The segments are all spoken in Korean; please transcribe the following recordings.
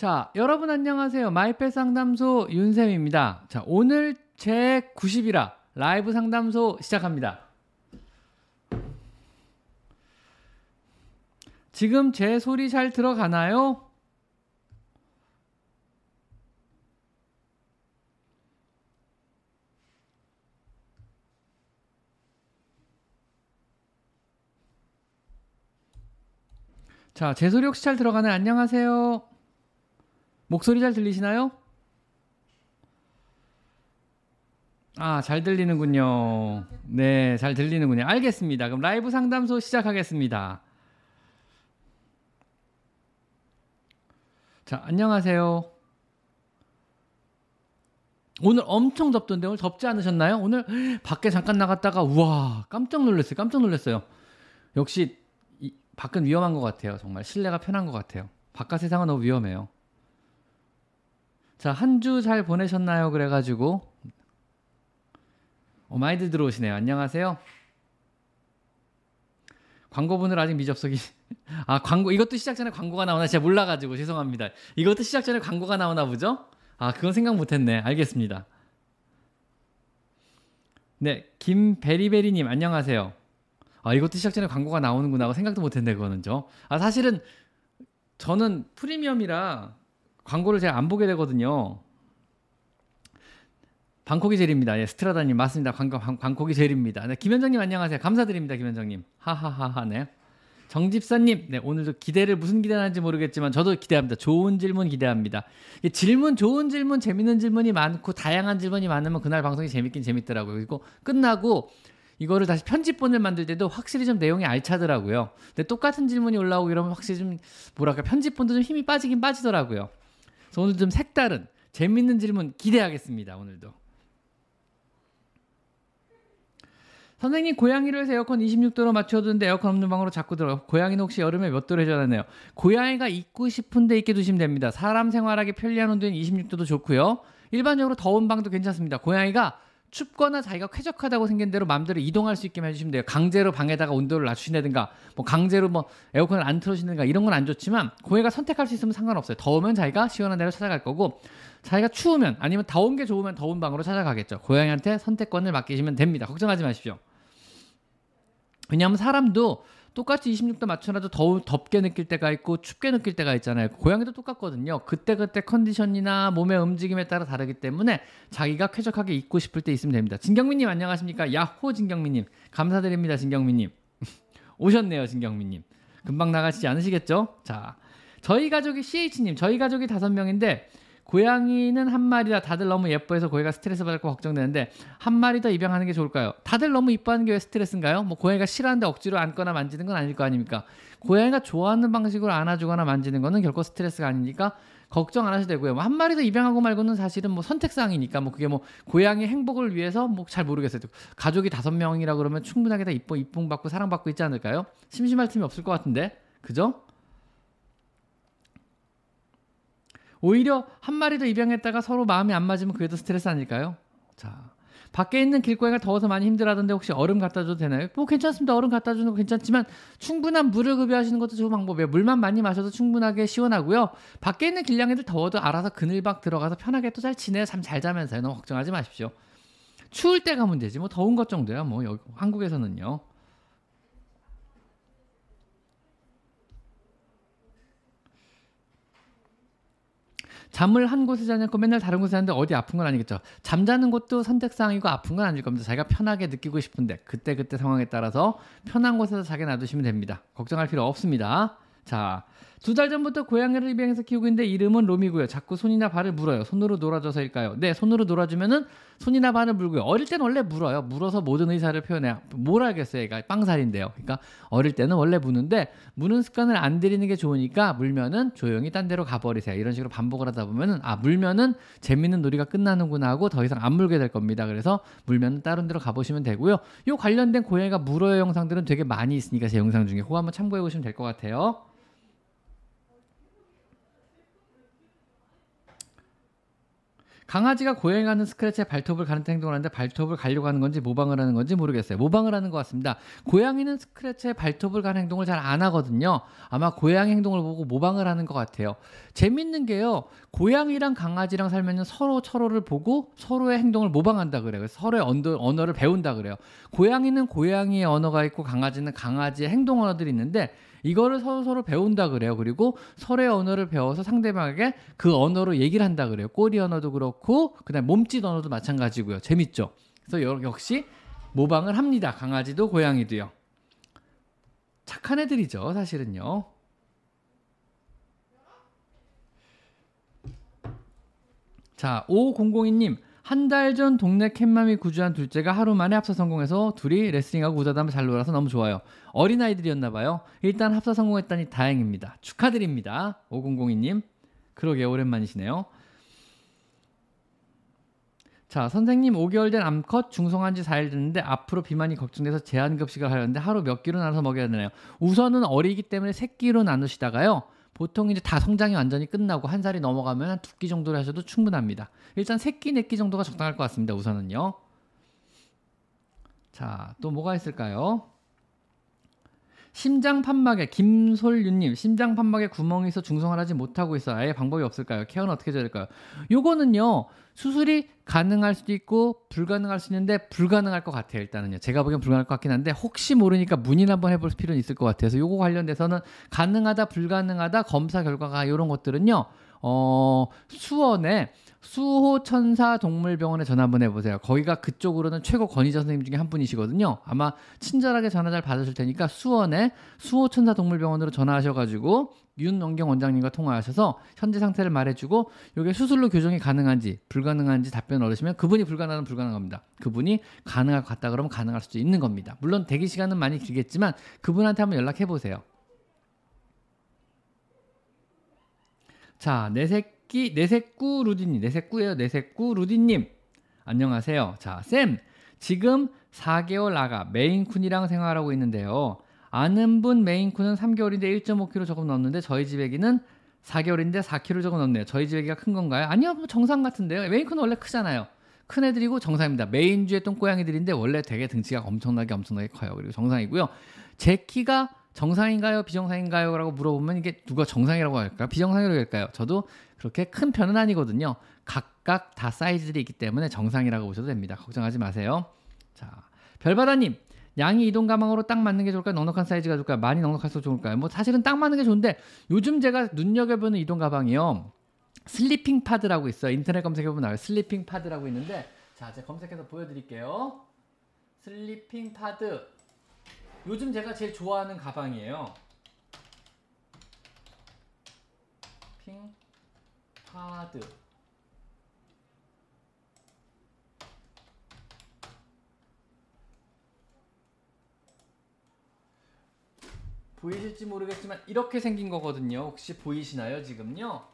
자, 여러분 안녕하세요. 마이펫 상담소 윤쌤입니다. 자, 오늘 제 90이라 라이브 상담소 시작합니다. 지금 제 소리 잘 들어가나요? 자, 제 소리 혹시 잘 들어가나요? 안녕하세요. 목소리 잘 들리시나요? 아, 잘 들리는군요. 네, 잘 들리는군요. 알겠습니다. 그럼 라이브 상담소 시작하겠습니다. 자, 안녕하세요. 오늘 엄청 덥던데 오늘 덥지 않으셨나요? 오늘 밖에 잠깐 나갔다가 우와 깜짝 놀랐어요. 깜짝 놀랐어요. 역시 이, 밖은 위험한 것 같아요. 정말 실내가 편한 것 같아요. 바깥 세상은 너무 위험해요. 자, 한 주 잘 보내셨나요? 그래가지고. 어, 많이들 들어오시네요. 안녕하세요. 광고분들 아직 미접속이. 아, 광고, 이것도 시작 전에 광고가 나오나? 제가 몰라가지고 죄송합니다. 이것도 시작 전에 광고가 나오나 보죠? 아, 그건 생각 못했네. 알겠습니다. 네, 김베리베리님, 안녕하세요. 아, 이것도 시작 전에 광고가 나오는구나 생각도 못했네, 그거는 죠. 아, 사실은 저는 프리미엄이라 광고를 제가 안 보게 되거든요. 방콕이 제일입니다. 예, 스트라다님 맞습니다. 광고 방콕이 제일입니다. 네, 김현정님 안녕하세요. 감사드립니다, 김현정님. 하하하하 네. 정집사님, 네 오늘도 기대를 무슨 기대하는지 모르겠지만 저도 기대합니다. 좋은 질문 기대합니다. 질문 좋은 질문, 재밌는 질문이 많고 다양한 질문이 많으면 그날 방송이 재밌긴 재밌더라고요. 그리고 끝나고 이거를 다시 편집본을 만들 때도 확실히 좀 내용이 알차더라고요. 근데 똑같은 질문이 올라오고 이러면 확실히 좀 뭐랄까 편집본도 좀 힘이 빠지긴 빠지더라고요. 그래서 오늘 좀 색다른 재밌는 질문 기대하겠습니다. 오늘도. 선생님 고양이를 해서 에어컨 26도로 맞춰두는데 에어컨 없는 방으로 자꾸 들어. 고양이는 혹시 여름에 몇 도로 해줘야 하나요? 고양이가 있고 싶은데 있게 두시면 됩니다. 사람 생활하기 편리한 온도인 26도도 좋고요. 일반적으로 더운 방도 괜찮습니다. 고양이가 춥거나 자기가 쾌적하다고 생긴 대로 마음대로 이동할 수 있게 해주시면 돼요. 강제로 방에다가 온도를 낮추신다든가, 뭐 강제로 뭐 에어컨을 안 틀어주신다든가 이런 건 안 좋지만 고해가 선택할 수 있으면 상관없어요. 더우면 자기가 시원한 데로 찾아갈 거고, 자기가 추우면 아니면 더운 게 좋으면 더운 방으로 찾아가겠죠. 고양이한테 선택권을 맡기시면 됩니다. 걱정하지 마십시오. 왜냐하면 사람도 똑같이 26도 맞춰놔도 더 덥게 느낄 때가 있고 춥게 느낄 때가 있잖아요. 고양이도 똑같거든요. 그때그때 컨디션이나 몸의 움직임에 따라 다르기 때문에 자기가 쾌적하게 입고 싶을 때 있으면 됩니다. 진경민님 안녕하십니까? 야호 진경민님 감사드립니다. 진경민님 오셨네요. 진경민님 금방 나가시지 않으시겠죠? 자 저희 가족이 CH님 저희 가족이 다섯 명인데 고양이는 한 마리라 다들 너무 예뻐해서 고양이가 스트레스 받을 거 걱정되는데 한 마리 더 입양하는 게 좋을까요? 다들 너무 이뻐하는 게 왜 스트레스인가요? 뭐 고양이가 싫어하는데 억지로 안거나 만지는 건 아닐 거 아닙니까? 고양이가 좋아하는 방식으로 안아주거나 만지는 거는 결코 스트레스가 아니니까 걱정 안 하셔도 되고요. 뭐 한 마리 더 입양하고 말고는 사실은 뭐 선택사항이니까 뭐 그게 뭐 고양이 행복을 위해서 뭐 잘 모르겠어요. 가족이 다섯 명이라 그러면 충분하게 다 이뻐 이쁨 받고 사랑받고 있지 않을까요? 심심할 틈이 없을 것 같은데 그죠? 오히려 한 마리 더 입양했다가 서로 마음이 안 맞으면 그게 더 스트레스 아닐까요? 자, 밖에 있는 길고양이가 더워서 많이 힘들어하던데 혹시 얼음 갖다 줘도 되나요? 뭐 괜찮습니다. 얼음 갖다 주는 거 괜찮지만 충분한 물을 급여하시는 것도 좋은 방법이에요. 물만 많이 마셔도 충분하게 시원하고요. 밖에 있는 길냥이들 더워도 알아서 그늘박 들어가서 편하게 또 잘 지내요. 잠 잘 자면서요. 너무 걱정하지 마십시오. 추울 때가 문제지 뭐 더운 것 정도야 뭐 여기 한국에서는요. 잠을 한 곳에 자지 않고 맨날 다른 곳에 자는데 어디 아픈 건 아니겠죠. 잠자는 것도 선택사항이고 아픈 건 아닐 겁니다. 자기가 편하게 느끼고 싶은데 그때 그때 상황에 따라서 편한 곳에서 자기 놔두시면 됩니다. 걱정할 필요 없습니다. 자, 두 달 전부터 고양이를 입양해서 키우고 있는데 이름은 롬이고요. 자꾸 손이나 발을 물어요. 손으로 놀아줘서일까요? 네, 손으로 놀아주면은 손이나 발을 물고요. 어릴 때는 원래 물어요. 물어서 모든 의사를 표현해요. 뭘 알겠어요, 얘가 빵살인데요. 그러니까 어릴 때는 원래 무는데 무는 습관을 안 들이는 게 좋으니까 물면은 조용히 딴 데로 가버리세요. 이런 식으로 반복을 하다 보면은 아 물면은 재밌는 놀이가 끝나는구나 하고 더 이상 안 물게 될 겁니다. 그래서 물면은 다른 데로 가보시면 되고요. 요 관련된 고양이가 물어요 영상들은 되게 많이 있으니까 제 영상 중에 그거 한번 참고해 보시면 될 것 같아요. 강아지가 고양이 가는 스크래치에 발톱을 가는 행동을 하는데 발톱을 가려고 하는 건지 모방을 하는 건지 모르겠어요. 모방을 하는 것 같습니다. 고양이는 스크래치에 발톱을 가는 행동을 잘 안 하거든요. 아마 고양이 행동을 보고 모방을 하는 것 같아요. 재밌는 게요. 고양이랑 강아지랑 살면 서로 서로를 보고 서로의 행동을 모방한다 그래요. 서로의 언어, 언어를 배운다 그래요. 고양이는 고양이의 언어가 있고 강아지는 강아지의 행동 언어들이 있는데 이거를 서로 서로 배운다 그래요. 그리고 서로의 언어를 배워서 상대방에게 그 언어로 얘기를 한다 그래요. 꼬리 언어도 그렇고 그다음 몸짓 언어도 마찬가지고요. 재밌죠. 그래서 역시 모방을 합니다. 강아지도 고양이도요. 착한 애들이죠, 사실은요. 자, 5002님. 한 달 전 동네 캣맘이 구주한 둘째가 하루 만에 합사 성공해서 둘이 레슬링하고 우자담을 잘 놀아서 너무 좋아요. 어린아이들이었나 봐요. 일단 합사 성공했다니 다행입니다. 축하드립니다. 5002님. 그러게 오랜만이시네요. 자, 선생님 5개월 된 암컷 중성한 지 4일 됐는데 앞으로 비만이 걱정돼서 제한급식을 하려는데 하루 몇 끼로 나눠서 먹여야 되나요? 우선은 어리기 때문에 새끼로 나누시다가요. 보통 이제 다 성장이 완전히 끝나고 한 살이 넘어가면 한 두 끼 정도로 하셔도 충분합니다. 일단 세끼 네끼 정도가 적당할 것 같습니다. 우선은요. 자, 또 뭐가 있을까요? 심장 판막에 김솔유님 심장 판막에 구멍이 있어 중성을 하지 못하고 있어 아예 방법이 없을까요? 케어는 어떻게 해야 될까요? 요거는요 수술이 가능할 수도 있고 불가능할 수 있는데 불가능할 것 같아요 일단은요 제가 보기엔 불가능할 것 같긴 한데 혹시 모르니까 문의를 한번 해볼 필요는 있을 것 같아서 요거 관련돼서는 가능하다 불가능하다 검사 결과가 이런 것들은요 어 수원에 수호천사 동물병원에 전화 한번 해보세요. 거기가 그쪽으로는 최고 권위자 선생님 중에 한 분이시거든요. 아마 친절하게 전화 잘 받으실 테니까 수원에 수호천사 동물병원으로 전화하셔가지고 윤원경 원장님과 통화하셔서 현재 상태를 말해주고 이게 수술로 교정이 가능한지 불가능한지 답변을 얻으시면 그분이 불가능하면 불가능합니다. 그분이 가능할 것 같다 그러면 가능할 수도 있는 겁니다. 물론 대기 시간은 많이 길겠지만 그분한테 한번 연락해 보세요. 자, 내색 새끼 내새꾸 루디님 내새꾸예요 내새꾸 루디님 안녕하세요 자쌤 지금 4개월 나가 메인쿤이랑 생활하고 있는데요 아는 분 메인쿤은 3개월인데 1.5kg 조금 넘는데 저희 집 애기는 4개월인데 4kg 조금 넘네요 저희 집 애기가 큰 건가요? 아니요 뭐 정상 같은데요 메인쿤은 원래 크잖아요 큰 애들이고 정상입니다 메인주의 똥고양이들인데 원래 되게 등치가 엄청나게 엄청나게 커요 그리고 정상이고요 제 키가 정상인가요? 비정상인가요? 라고 물어보면 이게 누가 정상이라고 할까요? 비정상이라고 할까요? 저도 그렇게 큰 편은 아니거든요. 각각 다 사이즈들이 있기 때문에 정상이라고 보셔도 됩니다. 걱정하지 마세요. 자, 별바다님. 양이 이동 가방으로 딱 맞는 게 좋을까요? 넉넉한 사이즈가 좋을까요? 많이 넉넉할수록 좋을까요? 뭐 사실은 딱 맞는 게 좋은데 요즘 제가 눈여겨보는 이동 가방이요. Sleepypod라고 있어요. 인터넷 검색해보면 나와요. Sleepypod라고 있는데 자, 제가 검색해서 보여드릴게요. Sleepypod. 요즘 제가 제일 좋아하는 가방이에요. 핑 파드. 보이실지 모르겠지만 이렇게 생긴 거거든요. 혹시 보이시나요, 지금요?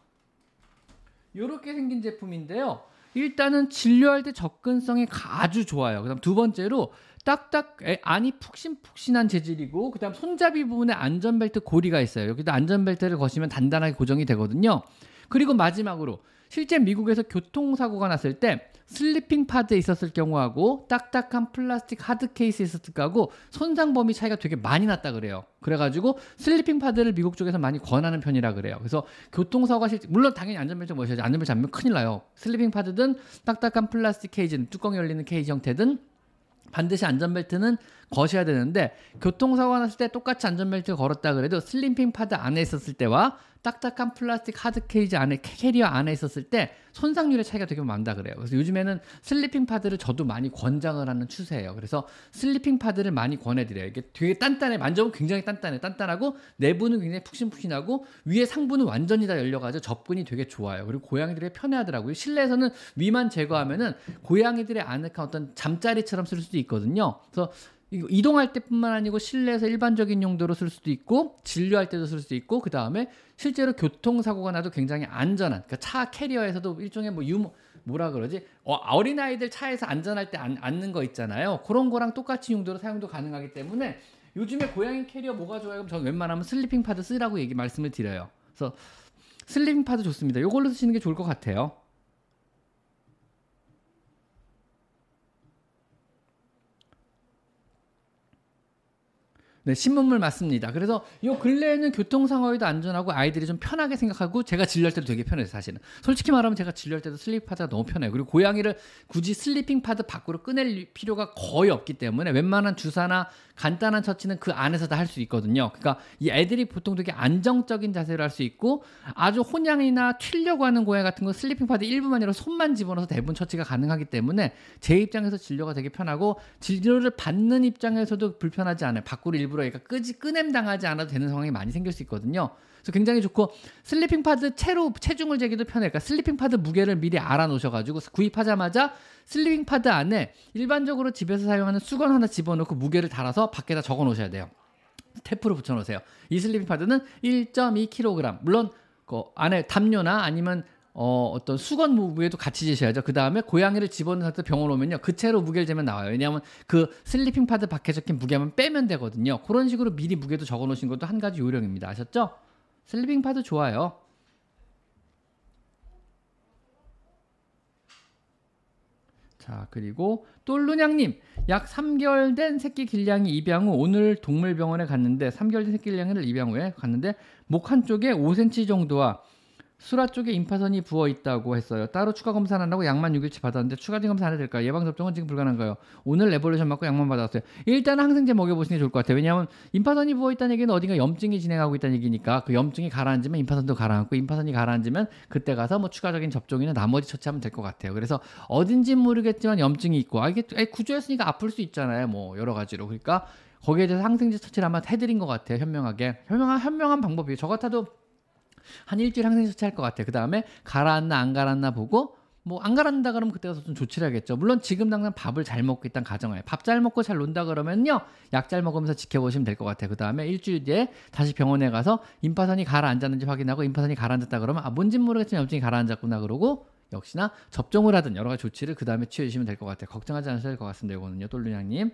이렇게 생긴 제품인데요. 일단은 진료할 때 접근성이 아주 좋아요. 그 다음 두 번째로 딱딱 안이 푹신푹신한 재질이고 그 다음 손잡이 부분에 안전벨트 고리가 있어요. 여기다 안전벨트를 거시면 단단하게 고정이 되거든요. 그리고 마지막으로 실제 미국에서 교통사고가 났을 때 슬리핑 파드에 있었을 경우하고 딱딱한 플라스틱 hard case에 있었을 거하고 손상 범위 차이가 되게 많이 났다 그래요. 그래가지고 Sleepypod를 미국 쪽에서 많이 권하는 편이라 그래요. 그래서 교통사고가 실제 물론 당연히 안전벨트 매셔야지 안전벨트 잡으면 큰일 나요. sleeping pod든 딱딱한 플라스틱 케이지는 뚜껑이 열리는 케이지 형태든 반드시 안전벨트는 거셔야 되는데 교통사고가 났을 때 똑같이 안전벨트 걸었다 그래도 sleeping pod 안에 있었을 때와 딱딱한 플라스틱 하드 케이지 안에 캐리어 안에 있었을 때 손상률의 차이가 되게 많다 그래요. 그래서 요즘에는 sleeping pod를 저도 많이 권장을 하는 추세예요. 그래서 sleeping pod를 많이 권해드려요. 이게 되게 단단해, 만져보면 굉장히 단단해, 단단하고 내부는 굉장히 푹신푹신하고 위에 상부는 완전히 다 열려가지고 접근이 되게 좋아요. 그리고 고양이들이 편해하더라고요. 실내에서는 위만 제거하면은 고양이들의 아늑한 어떤 잠자리처럼 쓸 수도 있거든요. 그래서 이동할 때뿐만 아니고 실내에서 일반적인 용도로 쓸 수도 있고 진료할 때도 쓸 수도 있고 그 다음에 실제로 교통사고가 나도 굉장히 안전한 그러니까 차 캐리어에서도 일종의 뭐 유모 뭐라 그러지? 어, 린 아이들 차에서 안전할 때 안, 앉는 거 있잖아요. 그런 거랑 똑같이 용도로 사용도 가능하기 때문에 요즘에 고양이 캐리어 뭐가 좋아요? 그럼 저는 웬만하면 sleeping pod 쓰라고 얘기 말씀을 드려요. 그래서 sleeping pod 좋습니다. 이걸로 쓰시는 게 좋을 것 같아요 네, 신문물 맞습니다. 그래서 요 근래에는 교통 상황에도 안전하고 아이들이 좀 편하게 생각하고 제가 진료할 때도 되게 편해요, 사실은. 솔직히 말하면 제가 진료할 때도 sleeping pod가 너무 편해요. 그리고 고양이를 굳이 sleeping pod 밖으로 꺼낼 필요가 거의 없기 때문에 웬만한 주사나 간단한 처치는 그 안에서 다 할 수 있거든요. 그러니까 이 애들이 보통 되게 안정적인 자세를 할수 있고 아주 혼양이나 튀려고 하는 고양이 같은 거 sleeping pod 일부만 열어 손만 집어넣어서 대부분 처치가 가능하기 때문에 제 입장에서 진료가 되게 편하고 진료를 받는 입장에서도 불편하지 않아요. 밖으로 일부러 얘가 꺼내 꺼냄 당하지 않아도 되는 상황이 많이 생길 수 있거든요. 그래서 굉장히 좋고 sleeping pod 채로 체중을 재기도 편해요. 그러니까 sleeping pod 무게를 미리 알아 놓으셔가지고 구입하자마자 sleeping pod 안에 일반적으로 집에서 사용하는 수건 하나 집어넣고 무게를 달아서 밖에다 적어 놓으셔야 돼요. 테이프로 붙여 놓으세요. 이 sleeping pod는 1.2kg. 물론 그 안에 담요나 아니면 어, 어떤 수건 무게도 같이 재셔야죠. 그 다음에 고양이를 집어넣은 상태 병원 오면요. 그 채로 무게를 재면 나와요. 왜냐하면 그 sleeping pod 밖에 적힌 무게만 빼면 되거든요. 그런 식으로 미리 무게도 적어 놓으신 것도 한 가지 요령입니다. 아셨죠? sleeping pod 좋아요. 자, 그리고 똘루냥님, 약 3개월 된 새끼 길냥이 입양 후 오늘 동물병원에 갔는데 3개월 된 새끼 길냥이를 입양 후에 갔는데 목 한쪽에 5cm 정도와 수라 쪽에 임파선이 부어 있다고 했어요. 따로 추가 검사 안 하고 약만 6일치 받았는데 추가 검사 안 해도 될까요? 예방 접종은 지금 불가능한가요? 오늘 레볼루션 맞고 약만 받았어요. 일단은 항생제 먹여 보시는 게 좋을 것 같아요. 왜냐하면 임파선이 부어 있다는 얘기는 어딘가 염증이 진행하고 있다는 얘기니까 그 염증이 가라앉으면 임파선도 가라앉고 임파선이 가라앉으면 그때 가서 뭐 추가적인 접종이나 나머지 처치하면 될 것 같아요. 그래서 어딘지 모르겠지만 염증이 있고 아 이게 구조였으니까 아플 수 있잖아요. 뭐 여러 가지로 그러니까 거기에 대해서 항생제 처치를 아마 해드린 것 같아요. 현명하게 현명한 현명한 방법이에요. 저 같아도 한 일주일 항생 조치할 것 같아요. 그 다음에 가라앉나 안 가라앉나 보고 뭐 안 가라앉는다 그러면 그때 가서 좀 조치를 하겠죠. 물론 지금 당장 밥을 잘 먹고 있다는 가정하에 밥 잘 먹고 잘 논다 그러면요 약 잘 먹으면서 지켜보시면 될 것 같아요. 그 다음에 일주일 뒤에 다시 병원에 가서 임파선이 가라앉았는지 확인하고 임파선이 가라앉았다 그러면 아 뭔진 모르겠지만 염증이 가라앉았구나 그러고 역시나 접종을 하든 여러 가지 조치를 그 다음에 취해 주시면 될 것 같아요. 걱정하지 않으셔도 될 것 같습니다. 이거는요, 똘루냥님.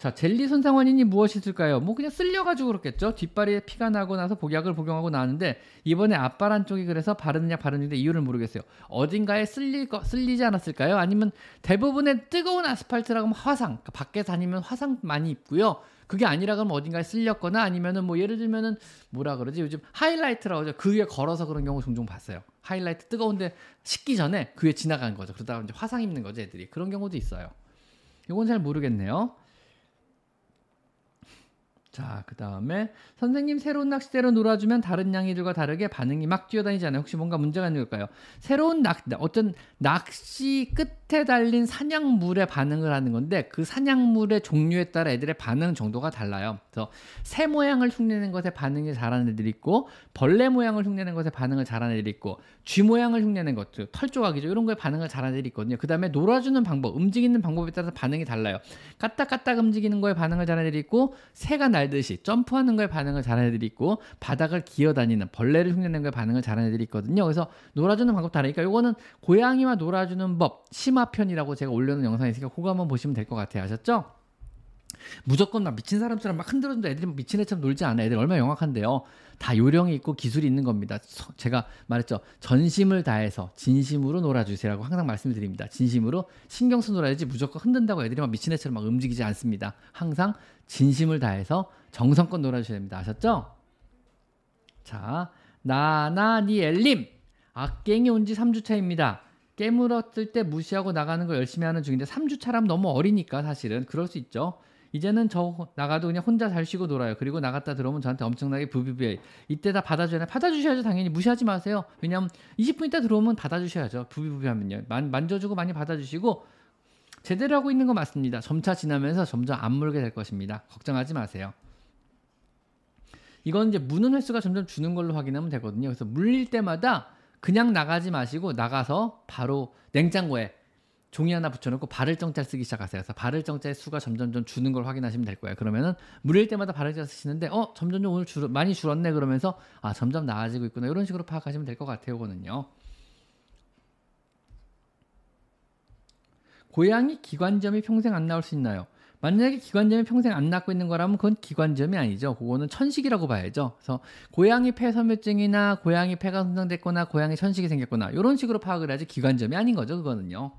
자, 젤리 손상 원인이 무엇이 있을까요? 뭐 그냥 쓸려가지고 그렇겠죠. 뒷발에 피가 나고 나서 복약을 복용하고 나왔는데 이번에 앞발 한 쪽이 그래서 바르느냐 바르는데 이유를 모르겠어요. 어딘가에 쓸리 쓸리지 않았을까요? 아니면 대부분의 뜨거운 아스팔트라고 하면 화상, 그러니까 밖에 다니면 화상 많이 입고요. 그게 아니라 그러면 어딘가에 쓸렸거나 아니면은 뭐 예를 들면은 뭐라 그러지 요즘 하이라이트라고 하죠. 그 위에 걸어서 그런 경우 종종 봤어요. 하이라이트 뜨거운데 식기 전에 그 위에 지나간 거죠. 그러다가 이제 화상 입는 거죠, 애들이. 그런 경우도 있어요. 이건 잘 모르겠네요. 자, 그 다음에 선생님 새로운 낚싯대로 놀아주면 다른 양이들과 다르게 반응이 막 뛰어다니잖아요. 혹시 뭔가 문제가 있는 걸까요? 새로운 낚, 어떤 낚시 끝에 달린 사냥물에 반응을 하는 건데 그 사냥물의 종류에 따라 애들의 반응 정도가 달라요. 그래서 새 모양을 흉내내는 것에 반응이 잘하는 애들이 있고 벌레 모양을 흉내내는 것에 반응을 잘하는 애들이 있고 쥐 모양을 흉내내는 것, 털 조각이죠. 이런 거에 반응을 잘하는 애들이 있거든요. 그 다음에 놀아주는 방법, 움직이는 방법에 따라서 반응이 달라요. 까딱까딱 움직이는 거에 반응을 잘하는 애들이 있고 새가 날 듯이 점프하는 거에 반응을 잘하는 애들이 있고 바닥을 기어다니는 벌레를 흉내내는 거에 반응을 잘하는 애들이 있거든요. 그래서 놀아주는 방법 다르니까 이거는 고양이와 놀아주는 법 심화편이라고 제가 올려놓은 영상이 있으니까 그거 한번 보시면 될 것 같아요. 아셨죠? 무조건 막 미친 사람처럼 막 흔들어준다 애들이 미친 애처럼 놀지 않아 애들 얼마나 영악한데요 다 요령이 있고 기술이 있는 겁니다 제가 말했죠 전심을 다해서 진심으로 놀아주세요라고 항상 말씀을 드립니다 진심으로 신경 써 놀아야지 무조건 흔든다고 애들이 막 미친 애처럼 막 움직이지 않습니다 항상 진심을 다해서 정성껏 놀아주셔야 됩니다 아셨죠? 자 나나니엘님 악갱이 온 지 3주차입니다 깨물었을 때 무시하고 나가는 거 열심히 하는 중인데 3주차라면 너무 어리니까 사실은 그럴 수 있죠 이제는 저 나가도 그냥 혼자 잘 쉬고 놀아요. 그리고 나갔다 들어오면 저한테 엄청나게 부비부해. 이때 다 받아줘야 받아주셔야죠. 당연히 무시하지 마세요. 왜냐하면 20분 있다 들어오면 받아주셔야죠. 부비부비하면요. 만, 만져주고 많이 받아주시고 제대로 하고 있는 거 맞습니다. 점차 지나면서 점점 안 물게 될 것입니다. 걱정하지 마세요. 이건 이제 무는 횟수가 점점 주는 걸로 확인하면 되거든요. 그래서 물릴 때마다 그냥 나가지 마시고 나가서 바로 냉장고에 종이 하나 붙여놓고 발을 정자 쓰기 시작하세요. 그래서 발을 정자의 수가 점점 점 주는 걸 확인하시면 될 거예요. 그러면은 물일 때마다 발을 정자 쓰시는데 어 점점 점 오늘 줄 많이 줄었네 그러면서 아 점점 나아지고 있구나 이런 식으로 파악하시면 될 것 같아요. 이거는요. 고양이 기관점이 평생 안 나올 수 있나요? 만약에 기관점이 평생 안 낳고 있는 거라면 그건 기관점이 아니죠. 그거는 천식이라고 봐야죠. 그래서 고양이 폐섬유증이나 고양이 폐가 손상됐거나 고양이 천식이 생겼거나 이런 식으로 파악을 해야지 기관점이 아닌 거죠. 그거는요.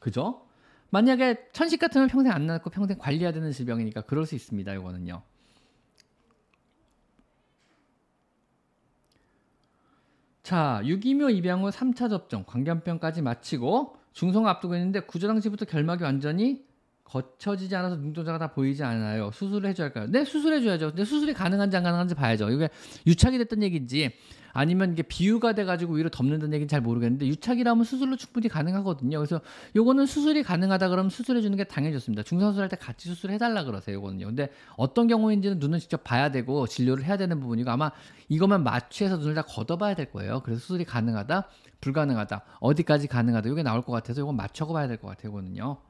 그죠? 만약에 천식 같으면 평생 안 낫고 평생 관리해야 되는 질병이니까 그럴 수 있습니다. 이거는요. 자, 유기묘 입양 후 3차 접종, 광견병까지 마치고 중성 앞두고 있는데 구조 당시부터 결막이 완전히 거쳐지지 않아서 눈동자가 다 보이지 않아요. 수술을 해줘야 할까요? 네, 수술해줘야죠. 근데 수술이 가능한지 안 가능한지 봐야죠. 이게 유착이 됐던 얘기인지 아니면 이게 비유가 돼가지고 위로 덮는다는 얘기는 잘 모르겠는데 유착이라면 수술로 충분히 가능하거든요. 그래서 요거는 수술이 가능하다 그러면 수술해주는 게 당연히 좋습니다. 중성수술할 때 같이 수술해달라 그러세요. 요거는요. 근데 어떤 경우인지는 눈을 직접 봐야 되고 진료를 해야 되는 부분이고 아마 이것만 마취해서 눈을 다 걷어봐야 될 거예요. 그래서 수술이 가능하다, 불가능하다, 어디까지 가능하다 이게 나올 것 같아서 이건 맞춰 봐야 될 것 같아요. 이거는요.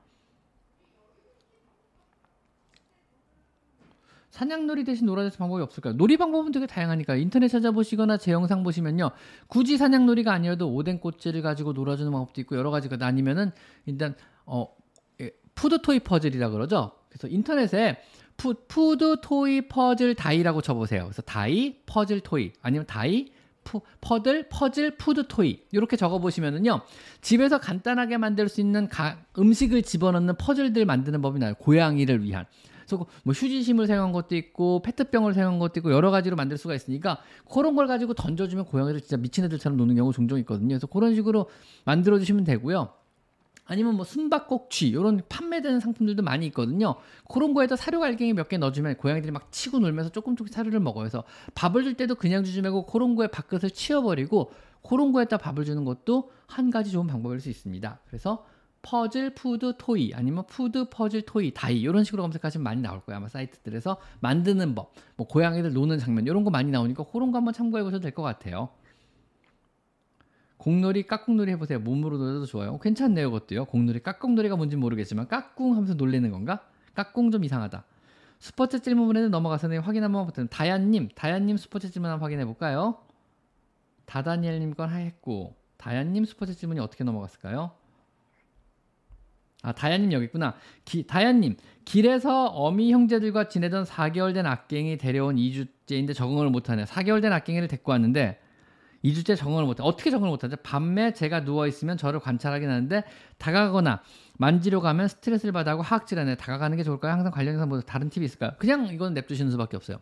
사냥놀이 대신 놀아줄 방법이 없을까요? 놀이 방법은 되게 다양하니까 인터넷 찾아보시거나 제 영상 보시면요. 굳이 사냥놀이가 아니어도 오뎅 꽃질을 가지고 놀아주는 방법도 있고 여러 가지가 아니면은 일단 어 예, food toy puzzle이라 그러죠. 그래서 인터넷에 foo, food toy puzzle DIY라고 쳐보세요. 그래서 DIY puzzle toy 아니면 DIY foo, puddle puzzle food toy 이렇게 적어보시면은요 집에서 간단하게 만들 수 있는 가, 음식을 집어넣는 퍼즐들 만드는 법이 나요 고양이를 위한 그래서 뭐 휴지심을 사용한 것도 있고 페트병을 사용한 것도 있고 여러 가지로 만들 수가 있으니까 그런 걸 가지고 던져주면 고양이들 진짜 미친 애들처럼 노는 경우 종종 있거든요. 그래서 그런 식으로 만들어 주시면 되고요. 아니면 뭐 숨바꼭쥐 이런 판매되는 상품들도 많이 있거든요. 그런 거에다 사료 알갱이 몇 개 넣어주면 고양이들이 막 치고 놀면서 조금 조금 사료를 먹어요. 그래서 밥을 줄 때도 그냥 주지 말고 그런 거에 밥그릇을 치워버리고 그런 거에다 밥을 주는 것도 한 가지 좋은 방법일 수 있습니다. 그래서 puzzle food toy 아니면 food puzzle toy DIY 이런 식으로 검색하시면 많이 나올 거예요 아마 사이트들에서 만드는 법, 뭐 고양이들 노는 장면 이런 거 많이 나오니까 그런 거 한번 참고해 보셔도 될 것 같아요. 공놀이, 깍꿍놀이 해보세요. 몸으로 놀아도 좋아요. 어, 괜찮네요, 그것도요. 공놀이, 깍꿍놀이가 뭔지 모르겠지만 깍꿍 하면서 놀리는 건가? 깍꿍 좀 이상하다. 스포츠 질문에는 넘어가서 확인 한번 부탁드립니다. 다얀님, 다얀님 스포츠 질문 한번 확인해 볼까요? 다다니엘님 건 하했고 다얀님 스포츠 질문이 어떻게 넘어갔을까요? 아, 다야님 여기 있구나. 기, 다야님, 길에서 어미 형제들과 지내던 4개월 된 악갱이 데려온 2주째인데 적응을 못하네. 4개월 된 악갱이를 데리고 왔는데 2주째 적응을 못해. 어떻게 적응을 못하죠? 밤에 제가 누워있으면 저를 관찰하긴 하는데 다가가거나 만지러 가면 스트레스를 받아하고 하악질하네. 다가가는 게 좋을까요? 항상 관련해서 뭐 다른 팁이 있을까요? 그냥 이건 냅두시는 수밖에 없어요.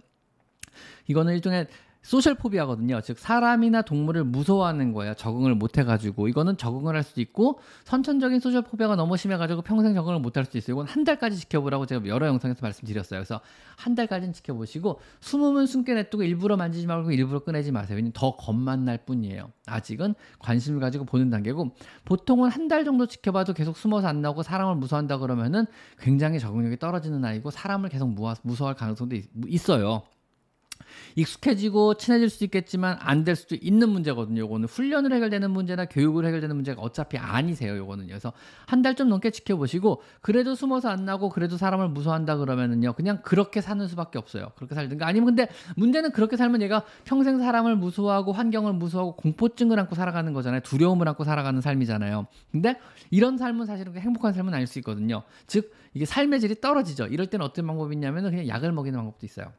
이거는 일종의 social phobia거든요. 즉 사람이나 동물을 무서워하는 거예요. 적응을 못 해가지고 이거는 적응을 할 수도 있고 선천적인 social phobia가 너무 심해가지고 평생 적응을 못 할 수도 있어요. 이건 한 달까지 지켜보라고 제가 여러 영상에서 말씀드렸어요. 그래서 한 달까지는 지켜보시고 숨으면 숨게 냅두고 일부러 만지지 말고 일부러 꺼내지 마세요. 왜냐면 더 겁만 날 뿐이에요. 아직은 관심을 가지고 보는 단계고 보통은 한 달 정도 지켜봐도 계속 숨어서 안 나오고 사람을 무서워한다 그러면은 굉장히 적응력이 떨어지는 아이고 사람을 계속 무서워할 가능성도 있어요. 익숙해지고 친해질 수도 있겠지만 안 될 수도 있는 문제거든요. 요거는 훈련을 해결되는 문제나 교육을 해결되는 문제가 어차피 아니세요. 요거는요. 그래서 한 달 좀 넘게 지켜보시고 그래도 숨어서 안 나고 그래도 사람을 무서워한다 그러면은요. 그냥 그렇게 사는 수밖에 없어요. 그렇게 살든가 아니면 근데 문제는 그렇게 살면 얘가 평생 사람을 무서워하고 환경을 무서워하고 공포증을 안고 살아가는 거잖아요. 두려움을 안고 살아가는 삶이잖아요. 근데 이런 삶은 사실은 행복한 삶은 아닐 수 있거든요. 즉 이게 삶의 질이 떨어지죠. 이럴 때는 어떤 방법이 있냐면은 그냥 약을 먹이는 방법도 있어요.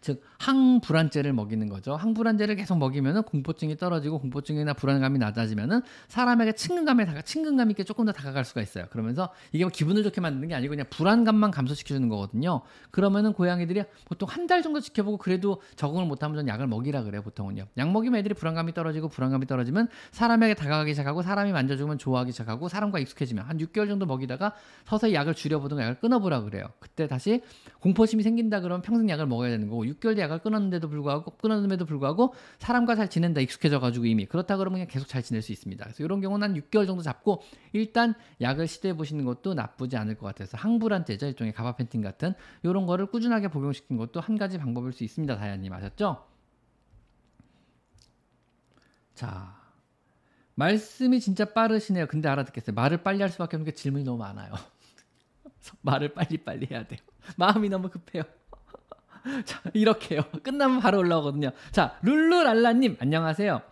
즉 항불안제를 먹이는 거죠. 항불안제를 계속 먹이면은 공포증이 떨어지고 공포증이나 불안감이 낮아지면은 사람에게 친근감에 다가 친근감 있게 조금 더 다가갈 수가 있어요. 그러면서 이게 뭐 기분을 좋게 만드는 게 아니고 그냥 불안감만 감소시켜 주는 거거든요. 그러면은 고양이들이 보통 한 달 정도 지켜보고 그래도 적응을 못 하면 전 약을 먹이라 그래요. 보통은요. 약 먹이면 애들이 불안감이 떨어지고 불안감이 떨어지면 사람에게 다가가기 시작하고 사람이 만져주면 좋아하기 시작하고 사람과 익숙해지면 한 6개월 정도 먹이다가 서서히 약을 줄여보든가 약을 끊어보라 그래요. 그때 다시 공포심이 생긴다 그러면 평생 약을 먹어야 되는 거고 6개월 뒤 약을 끊었는데도 불구하고 끊었음에도 불구하고 사람과 잘 지낸다 익숙해져 가지고 이미 그렇다 그러면 그냥 계속 잘 지낼 수 있습니다. 그래서 이런 경우는 한 6개월 정도 잡고 일단 약을 시도해 보시는 것도 나쁘지 않을 것 같아서 항불안제죠 일종의 가바 펜틴 같은 이런 거를 꾸준하게 복용시킨 것도 한 가지 방법일 수 있습니다. 다현님 아셨죠? 자 말씀이 진짜 빠르시네요. 근데 알아듣겠어요. 말을 빨리 할 수밖에 없는 게 질문이 너무 많아요. 말을 빨리 빨리 해야 돼요. 마음이 너무 급해요. 자, 이렇게요. 끝나면 바로 올라오거든요. 자, 룰루랄라님, 안녕하세요.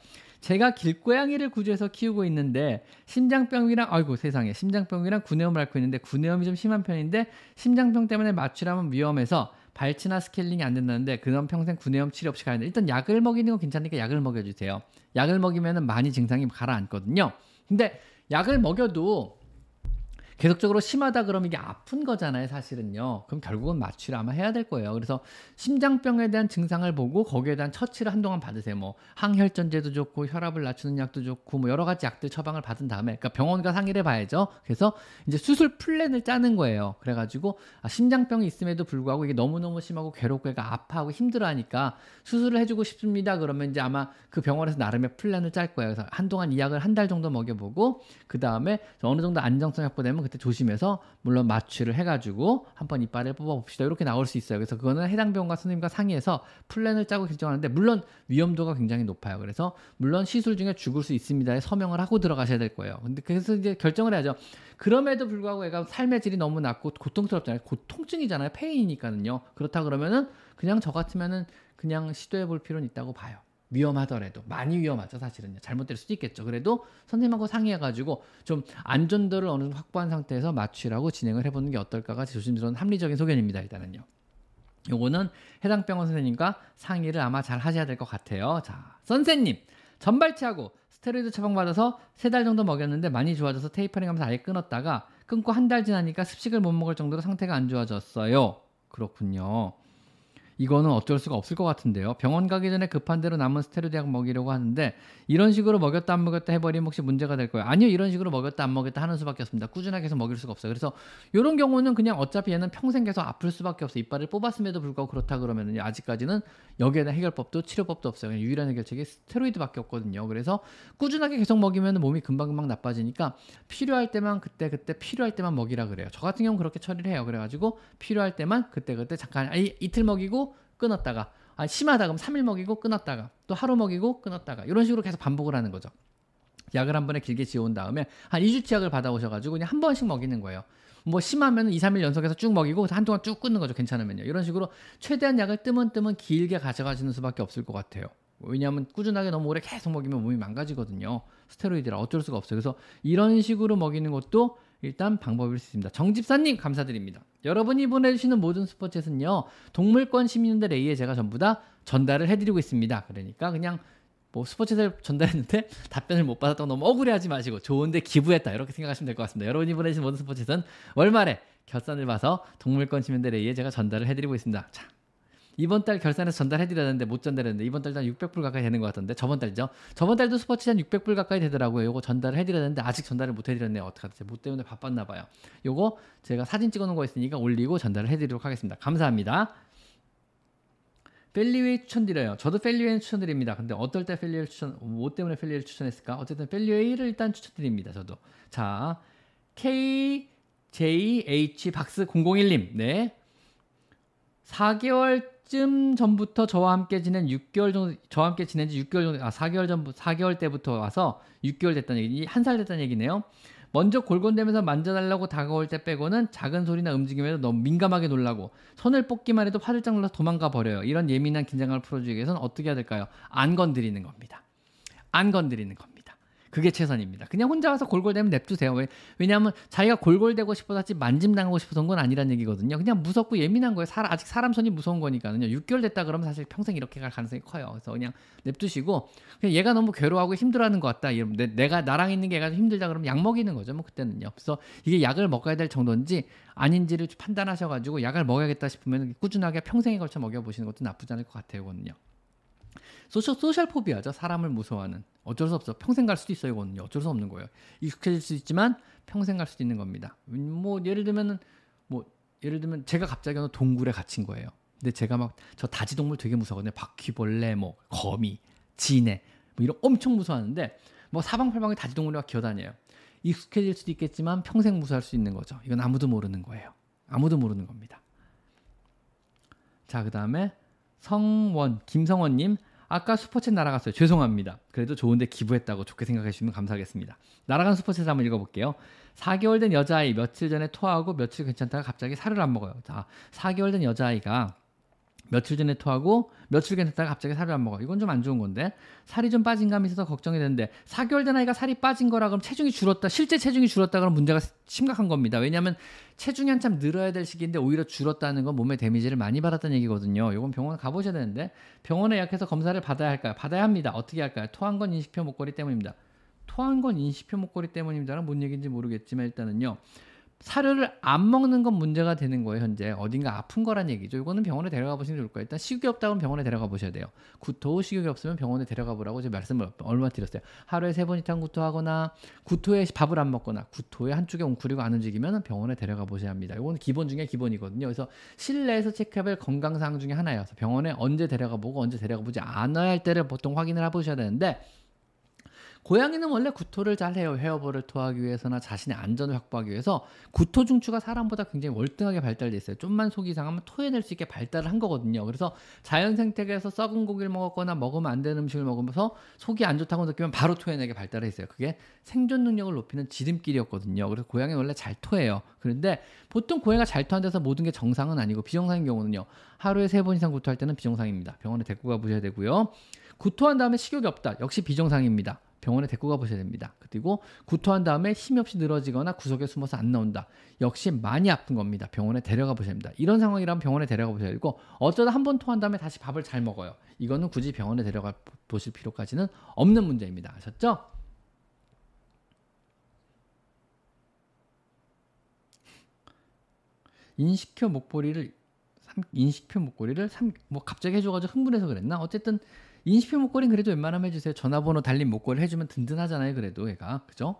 제가 길고양이를 구조해서 키우고 있는데 심장병이랑 아이고 세상에 심장병이랑 구내염을 앓고 있는데 구내염이 좀 심한 편인데 심장병 때문에 마취하면 위험해서 발치나 스케일링이 안 된다는데 그럼 평생 구내염 치료 없이 가야 돼. 일단 약을 먹이는 건 괜찮으니까 약을 먹여주세요. 약을 먹이면 많이 증상이 가라앉거든요. 근데 약을 먹여도 계속적으로 심하다 그러면 이게 아픈 거잖아요, 사실은요. 그럼 결국은 마취를 아마 해야 될 거예요. 그래서 심장병에 대한 증상을 보고 거기에 대한 처치를 한동안 받으세요. 뭐 항혈전제도 좋고 혈압을 낮추는 약도 좋고 뭐 여러 가지 약들 처방을 받은 다음에 그러니까 병원과 상의를 봐야죠. 그래서 이제 수술 플랜을 짜는 거예요. 그래 가지고 아, 심장병이 있음에도 불구하고 이게 너무너무 심하고 괴롭고 애가 아파하고 힘들어 하니까 수술을 해 주고 싶습니다. 그러면 이제 아마 그 병원에서 나름의 플랜을 짤 거예요. 그래서 한동안 이 약을 한 달 정도 먹여 보고 그 다음에 어느 정도 안정성 확보되면 그때 조심해서 물론 마취를 해가지고 한번 이빨을 뽑아봅시다. 이렇게 나올 수 있어요. 그래서 그거는 해당 병원과 선생님과 상의해서 플랜을 짜고 결정하는데 물론 위험도가 굉장히 높아요. 그래서 물론 시술 중에 죽을 수 있습니다에 서명을 하고 들어가셔야 될 거예요. 근데 그래서 이제 결정을 해야죠. 그럼에도 불구하고 애가 삶의 질이 너무 낮고 고통스럽잖아요. 고통증이잖아요. 페인이니까는요. 그렇다 그러면은 그냥 저 같으면은 그냥 시도해 볼 필요는 있다고 봐요. 위험하더라도 많이 위험하죠 사실은요. 잘못될 수도 있겠죠. 그래도 선생님하고 상의해가지고 좀 안전도를 어느 정도 확보한 상태에서 맞추라고 진행을 해보는 게 어떨까가 조심스러운 합리적인 소견입니다 일단은요. 요거는 해당 병원 선생님과 상의를 아마 잘 하셔야 될 것 같아요. 자 선생님! 전발치하고 스테로이드 처방받아서 세 달 정도 먹였는데 많이 좋아져서 테이퍼링 하면서 아예 끊었다가 끊고 한 달 지나니까 습식을 못 먹을 정도로 상태가 안 좋아졌어요. 그렇군요 이거는 어쩔 수가 없을 것 같은데요. 병원 가기 전에 급한 대로 남은 스테로이드 약 먹이려고 하는데 이런 식으로 먹였다 안 먹였다 해버리면 혹시 문제가 될 거예요. 아니요, 이런 식으로 먹였다 안 먹였다 하는 수밖에 없습니다. 꾸준하게 해서 먹일 수가 없어요. 그래서 이런 경우는 그냥 어차피 얘는 평생 계속 아플 수밖에 없어요. 이빨을 뽑았음에도 불구하고 그렇다 그러면은 아직까지는 여기에 대한 해결법도 치료법도 없어요. 유일한 해결책이 스테로이드밖에 없거든요. 그래서 꾸준하게 계속 먹이면 몸이 금방금방 나빠지니까 필요할 때만 그때 그때 필요할 때만 먹이라 그래요. 저 같은 경우는 그렇게 처리를 해요. 그래가지고 필요할 때만 그때 그때 잠깐 아니, 이틀 먹이고 끊었다가 아, 심하다 그럼 3일 먹이고 끊었다가 또 하루 먹이고 끊었다가 이런 식으로 계속 반복을 하는 거죠. 약을 한 번에 길게 지어온 다음에 한 2주치 약을 받아오셔가지고 그냥 한 번씩 먹이는 거예요. 뭐 심하면 2, 3일 연속해서 쭉 먹이고 한동안 쭉 끊는 거죠. 괜찮으면요. 이런 식으로 최대한 약을 뜨문뜨문 길게 가져가시는 수밖에 없을 것 같아요. 왜냐하면 꾸준하게 너무 오래 계속 먹이면 몸이 망가지거든요. 스테로이드라 어쩔 수가 없어요. 그래서 이런 식으로 먹이는 것도 일단 방법일 수 있습니다. 정집사님 감사드립니다. 여러분이 보내주시는 모든 스포츠는요 동물권 시민들 A에 제가 전부 다 전달을 해드리고 있습니다. 그러니까 그냥 뭐 스포츠를 전달했는데 답변을 못 받았다고 너무 억울해하지 마시고 좋은데 기부했다 이렇게 생각하시면 될 것 같습니다. 여러분이 보내주신 모든 스포츠는 월말에 결산을 봐서 동물권 시민들 A에 제가 전달을 해드리고 있습니다. 자 이번 달 결산해서 전달해드렸는데 못 전달했는데 이번 달도 한 600불 가까이 되는 것 같던데 저번 달이죠. 저번 달도 스포츠 한 600불 가까이 되더라고요. 요거 전달을 해드렸는데 아직 전달을 못 해드렸네요. 어떡하지? 뭐 때문에 바빴나 봐요. 요거 제가 사진 찍어놓은 거 있으니까 올리고 전달을 해드리도록 하겠습니다. 감사합니다. 펠리웨이 추천드려요. 저도 펠리웨이 추천드립니다. 근데 어떨 때 펠리웨이 추천, 뭐 때문에 펠리웨이 추천했을까? 어쨌든 펠리웨이를 일단 추천드립니다. 저도. 자, KJH 박스 001님. 네. 4개월 쯤 전부터 저와 함께 지낸 6개월 정도 저와 함께 지낸 지 6개월 정도 아 4개월 전부 4개월 때부터 와서 6개월 됐다는 얘기 한 살 됐다는 얘기네요. 먼저 골골대면서 만져달라고 다가올 때 빼고는 작은 소리나 움직임에도 너무 민감하게 놀라고 손을 뽑기만 해도 화들짝 놀라 도망가 버려요. 이런 예민한 긴장감을 풀어주기 위해서는 어떻게 해야 될까요? 안 건드리는 겁니다. 안 건드리는 겁니다. 그게 최선입니다. 그냥 혼자 와서 골골대면 냅두세요. 왜? 왜냐하면 자기가 골골대고 싶어서 하지 만짐당하고 싶어서 온 건 아니란 얘기거든요. 그냥 무섭고 예민한 거예요. 사, 아직 사람 손이 무서운 거니까는요. 6개월 됐다 그러면 사실 평생 이렇게 갈 가능성이 커요. 그래서 그냥 냅두시고 그냥 얘가 너무 괴로워하고 힘들어하는 것 같다. 이러면 내, 가 나랑 있는 게 얘가 힘들다 그러면 약 먹이는 거죠. 뭐 그때는요. 그래서 이게 약을 먹어야 될 정도인지 아닌지를 판단하셔가지고 약을 먹어야겠다 싶으면 꾸준하게 평생에 걸쳐 먹여보시는 것도 나쁘지 않을 것 같아요. 이거는요. social, social phobia죠. 사람을 무서워하는. 어쩔 수 없어. 평생 갈 수도 있어요. 이거는 어쩔 수 없는 거예요. 익숙해질 수 있지만 평생 갈 수도 있는 겁니다. 뭐 예를 들면은 뭐 예를 들면 제가 갑자기 어느 동굴에 갇힌 거예요. 근데 제가 막 저 다지 동물 되게 무서워하거든요. 바퀴벌레, 뭐 거미, 지네 뭐 이런 엄청 무서워하는데 뭐 사방팔방에 다지 동물이 막 기어다녀요. 익숙해질 수도 있겠지만 평생 무서워할 수 있는 거죠. 이건 아무도 모르는 거예요. 아무도 모르는 겁니다. 자, 그 다음에 성원, 김성원님, 아까 슈퍼챗 날아갔어요. 죄송합니다. 그래도 좋은데 기부했다고 좋게 생각해 주시면 감사하겠습니다. 날아간 슈퍼챗 한번 읽어볼게요. 4개월 된 여자아이 며칠 전에 토하고 며칠 괜찮다가 갑자기 살을 안 먹어요. 자, 4개월 된 여자아이가 며칠 전에 토하고 며칠 괜찮다가 갑자기 살을 안 먹어. 이건 좀 안 좋은 건데 살이 좀 빠진 감이 있어서 걱정이 되는데 4개월 된 아이가 살이 빠진 거라 그럼 체중이 줄었다. 실제 체중이 줄었다 그러면 문제가 심각한 겁니다. 왜냐하면 체중이 한참 늘어야 될 시기인데 오히려 줄었다는 건 몸에 데미지를 많이 받았다는 얘기거든요. 이건 병원 가보셔야 되는데 병원에 약해서 검사를 받아야 할까요? 받아야 합니다. 어떻게 할까요? 토한 건 인식표 목걸이 때문입니다. 토한 건 인식표 목걸이 때문입니다는 뭔 얘기인지 모르겠지만 일단은요. 사료를 안 먹는 건 문제가 되는 거예요 현재. 어딘가 아픈 거란 얘기죠. 이거는 병원에 데려가 보시는 게 좋을 거예요. 일단 식욕이 없다면 병원에 데려가 보셔야 돼요. 구토 식욕이 없으면 병원에 데려가 보라고 제가 말씀을 얼마 드렸어요? 하루에 세 번 이상 구토하거나 구토에 밥을 안 먹거나 구토에 한쪽에 웅크리고 안 움직이면 병원에 데려가 보셔야 합니다. 이거는 기본 중에 기본이거든요. 그래서 실내에서 체크해볼 건강 사항 중에 하나예요. 병원에 언제 데려가 보고 언제 데려가 보지 않아야 할 때를 보통 확인을 해보셔야 되는데 고양이는 원래 구토를 잘 해요. 헤어볼을 토하기 위해서나 자신의 안전을 확보하기 위해서 구토 중추가 사람보다 굉장히 월등하게 발달돼 있어요. 좀만 속이 상하면 토해낼 수 있게 발달을 한 거거든요. 그래서 자연 생태계에서 썩은 고기를 먹었거나 먹으면 안 되는 음식을 먹으면서 속이 안 좋다고 느끼면 바로 토해내게 발달해 있어요. 그게 생존 능력을 높이는 지름길이었거든요. 그래서 고양이는 원래 잘 토해요. 그런데 보통 고양이가 잘 토한 데서 모든 게 정상은 아니고 비정상인 경우는요. 하루에 세 번 이상 구토할 때는 비정상입니다. 병원에 데리고 가보셔야 되고요. 구토한 다음에 식욕이 없다. 역시 비정상입니다. 병원에 데리고 가보셔야 됩니다. 그리고 구토한 다음에 힘이 없이 늘어지거나 구석에 숨어서 안 나온다. 역시 많이 아픈 겁니다. 병원에 데려가 보셔야 됩니다. 이런 상황이라면 병원에 데려가 보셔야 되고 어쩌다 한 번 토한 다음에 다시 밥을 잘 먹어요. 이거는 굳이 병원에 데려가 보실 필요까지는 없는 문제입니다. 아셨죠? 인식표 목걸이를 인식표 목걸이를 뭐 갑자기 해줘가지고 흥분해서 그랬나? 어쨌든 인식표 목걸이는 그래도 웬만하면 해주세요. 전화번호 달린 목걸이 해주면 든든하잖아요. 그래도 얘가 그죠?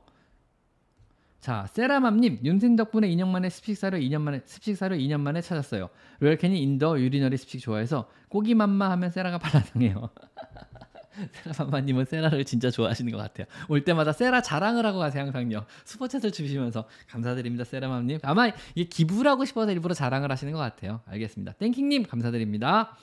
자, 세라맘님, 윤생 덕분에 2년 만에 습식사료 2년 만에 습식사료 2년 만에 찾았어요. 로열캐닌 indoor urinary 습식 좋아해서 꼬기맘마 하면 세라가 발라당해요. 세라맘마님은 세라를 진짜 좋아하시는 것 같아요. 올 때마다 세라 자랑을 하고 가세요 항상요. 슈퍼챗을 주시면서 감사드립니다 세라맘님. 아마 이게 기부를 하고 싶어서 일부러 자랑을 하시는 것 같아요. 알겠습니다. 땡킹님 감사드립니다.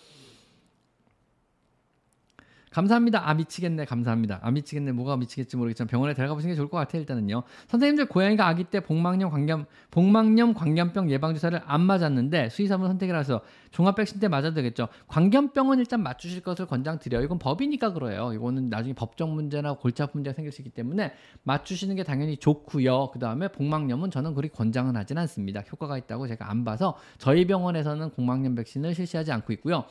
감사합니다. 아 미치겠네. 감사합니다. 아 미치겠네. 뭐가 미치겠지 모르겠지만 병원에 데려가 보시는 게 좋을 것 같아요. 일단은요. 선생님들 고양이가 아기 때 복막염 광염 복막염 광염병 예방 주사를 안 맞았는데 수의사분 선택이라서 종합 백신 때 맞아도 되겠죠. 광염병은 일단 맞추실 것을 권장드려요. 이건 법이니까 그래요. 이거는 나중에 법적 문제나 골치 아픈 문제가 생길 수 있기 때문에 맞추시는 게 당연히 좋고요. 그다음에 복막염은 저는 그리 권장은 하진 않습니다. 효과가 있다고 제가 안 봐서 저희 병원에서는 복막염 백신을 실시하지 않고 있고요.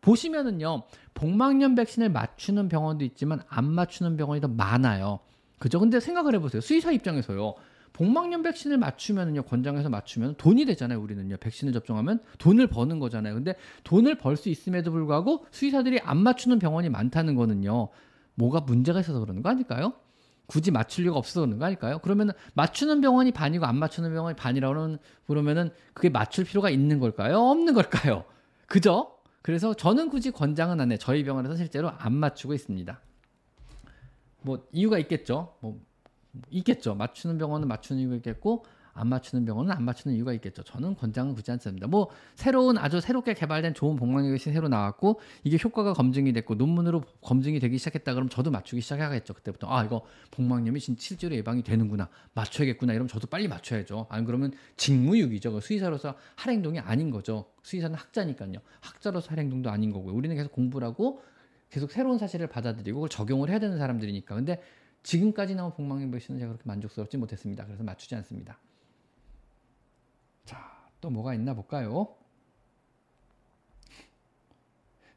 보시면은요, 복막염 백신을 맞추는 병원도 있지만 안 맞추는 병원이 더 많아요. 그죠? 근데 생각을 해보세요. 수의사 입장에서요. 복막염 백신을 맞추면은요, 권장해서 맞추면 돈이 되잖아요, 우리는요. 백신을 접종하면 돈을 버는 거잖아요. 근데 돈을 벌 수 있음에도 불구하고 수의사들이 안 맞추는 병원이 많다는 거는요, 뭐가 문제가 있어서 그러는 거 아닐까요? 굳이 맞출 리가 없어서 그런 거 아닐까요? 그러면 맞추는 병원이 반이고 안 맞추는 병원이 반이라고 그러면은 그게 맞출 필요가 있는 걸까요? 없는 걸까요? 그죠? 그래서 저는 굳이 권장은 안 해. 저희 병원에서 실제로 안 맞추고 있습니다. 뭐 이유가 있겠죠. 뭐 있겠죠. 맞추는 병원은 맞추는 이유가 있겠고 안 맞추는 병원은 안 맞추는 이유가 있겠죠. 저는 권장은 굳이 않습니다. 뭐 새로운 아주 새롭게 개발된 좋은 복막력이 새로 나왔고 이게 효과가 검증이 됐고 논문으로 검증이 되기 시작했다 그러면 저도 맞추기 시작하겠죠. 그때부터 아 이거 복막염이 실제로 예방이 되는구나 맞춰야겠구나 이러면 저도 빨리 맞춰야죠. 안 그러면 직무유기죠. 그 수의사로서 할 행동이 아닌 거죠. 수의사는 학자니까요. 학자로서 할 행동도 아닌 거고요. 우리는 계속 공부를 하고 계속 새로운 사실을 받아들이고 그걸 적용을 해야 되는 사람들이니까. 근데 지금까지 나온 복막염 백신은 제가 그렇게 만족스럽지 못했습니다. 그래서 맞추지 않습니다. 또 뭐가 있나 볼까요?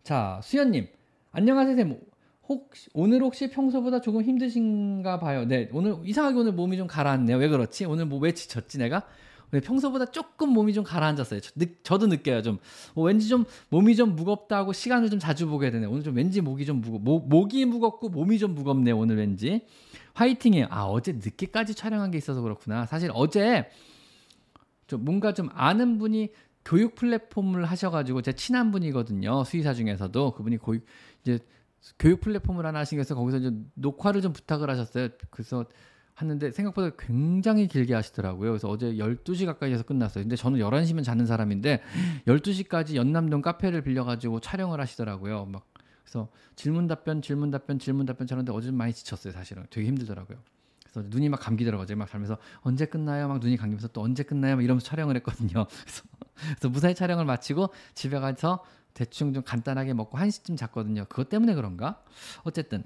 자, 수연님. 안녕하세요, 쌤. 혹시, 오늘 혹시 평소보다 조금 힘드신가 봐요. 네, 오늘 이상하게 오늘 몸이 좀 가라앉네요. 왜 그렇지? 오늘 뭐 왜 지쳤지, 내가? 네, 평소보다 조금 몸이 좀 가라앉았어요. 저, 도 느껴요. 좀 어, 왠지 좀 몸이 좀 무겁다고 시간을 좀 자주 보게 되네. 오늘 좀 왠지 목이 좀 무거, 목, 목이 무겁고 몸이 좀 무겁네. 오늘 왠지 화이팅해요. 아 어제 늦게까지 촬영한 게 있어서 그렇구나. 사실 어제 좀 뭔가 좀 아는 분이 교육 플랫폼을 하셔가지고 제 친한 분이거든요 수의사 중에서도 그분이 고이 이제 교육 플랫폼을 하나 하시면서 거기서 이제 녹화를 좀 부탁을 하셨어요. 그래서 하는데 생각보다 굉장히 길게 하시더라고요. 그래서 어제 12시 가까이 해서 끝났어요. 근데 저는 11시면 자는 사람인데 12시까지 연남동 카페를 빌려가지고 촬영을 하시더라고요. 막 그래서 질문 답변, 질문 답변, 질문 답변 하는데 어제 좀 많이 지쳤어요. 사실은 되게 힘들더라고요. 그래서 눈이 막 감기더라고요. 막 살면서 언제 끝나요? 막 눈이 감기면서 또 언제 끝나요? 막 이러면서 촬영을 했거든요. 그래서, 그래서 무사히 촬영을 마치고 집에 가서 대충 좀 간단하게 먹고 1시쯤 잤거든요. 그것 때문에 그런가? 어쨌든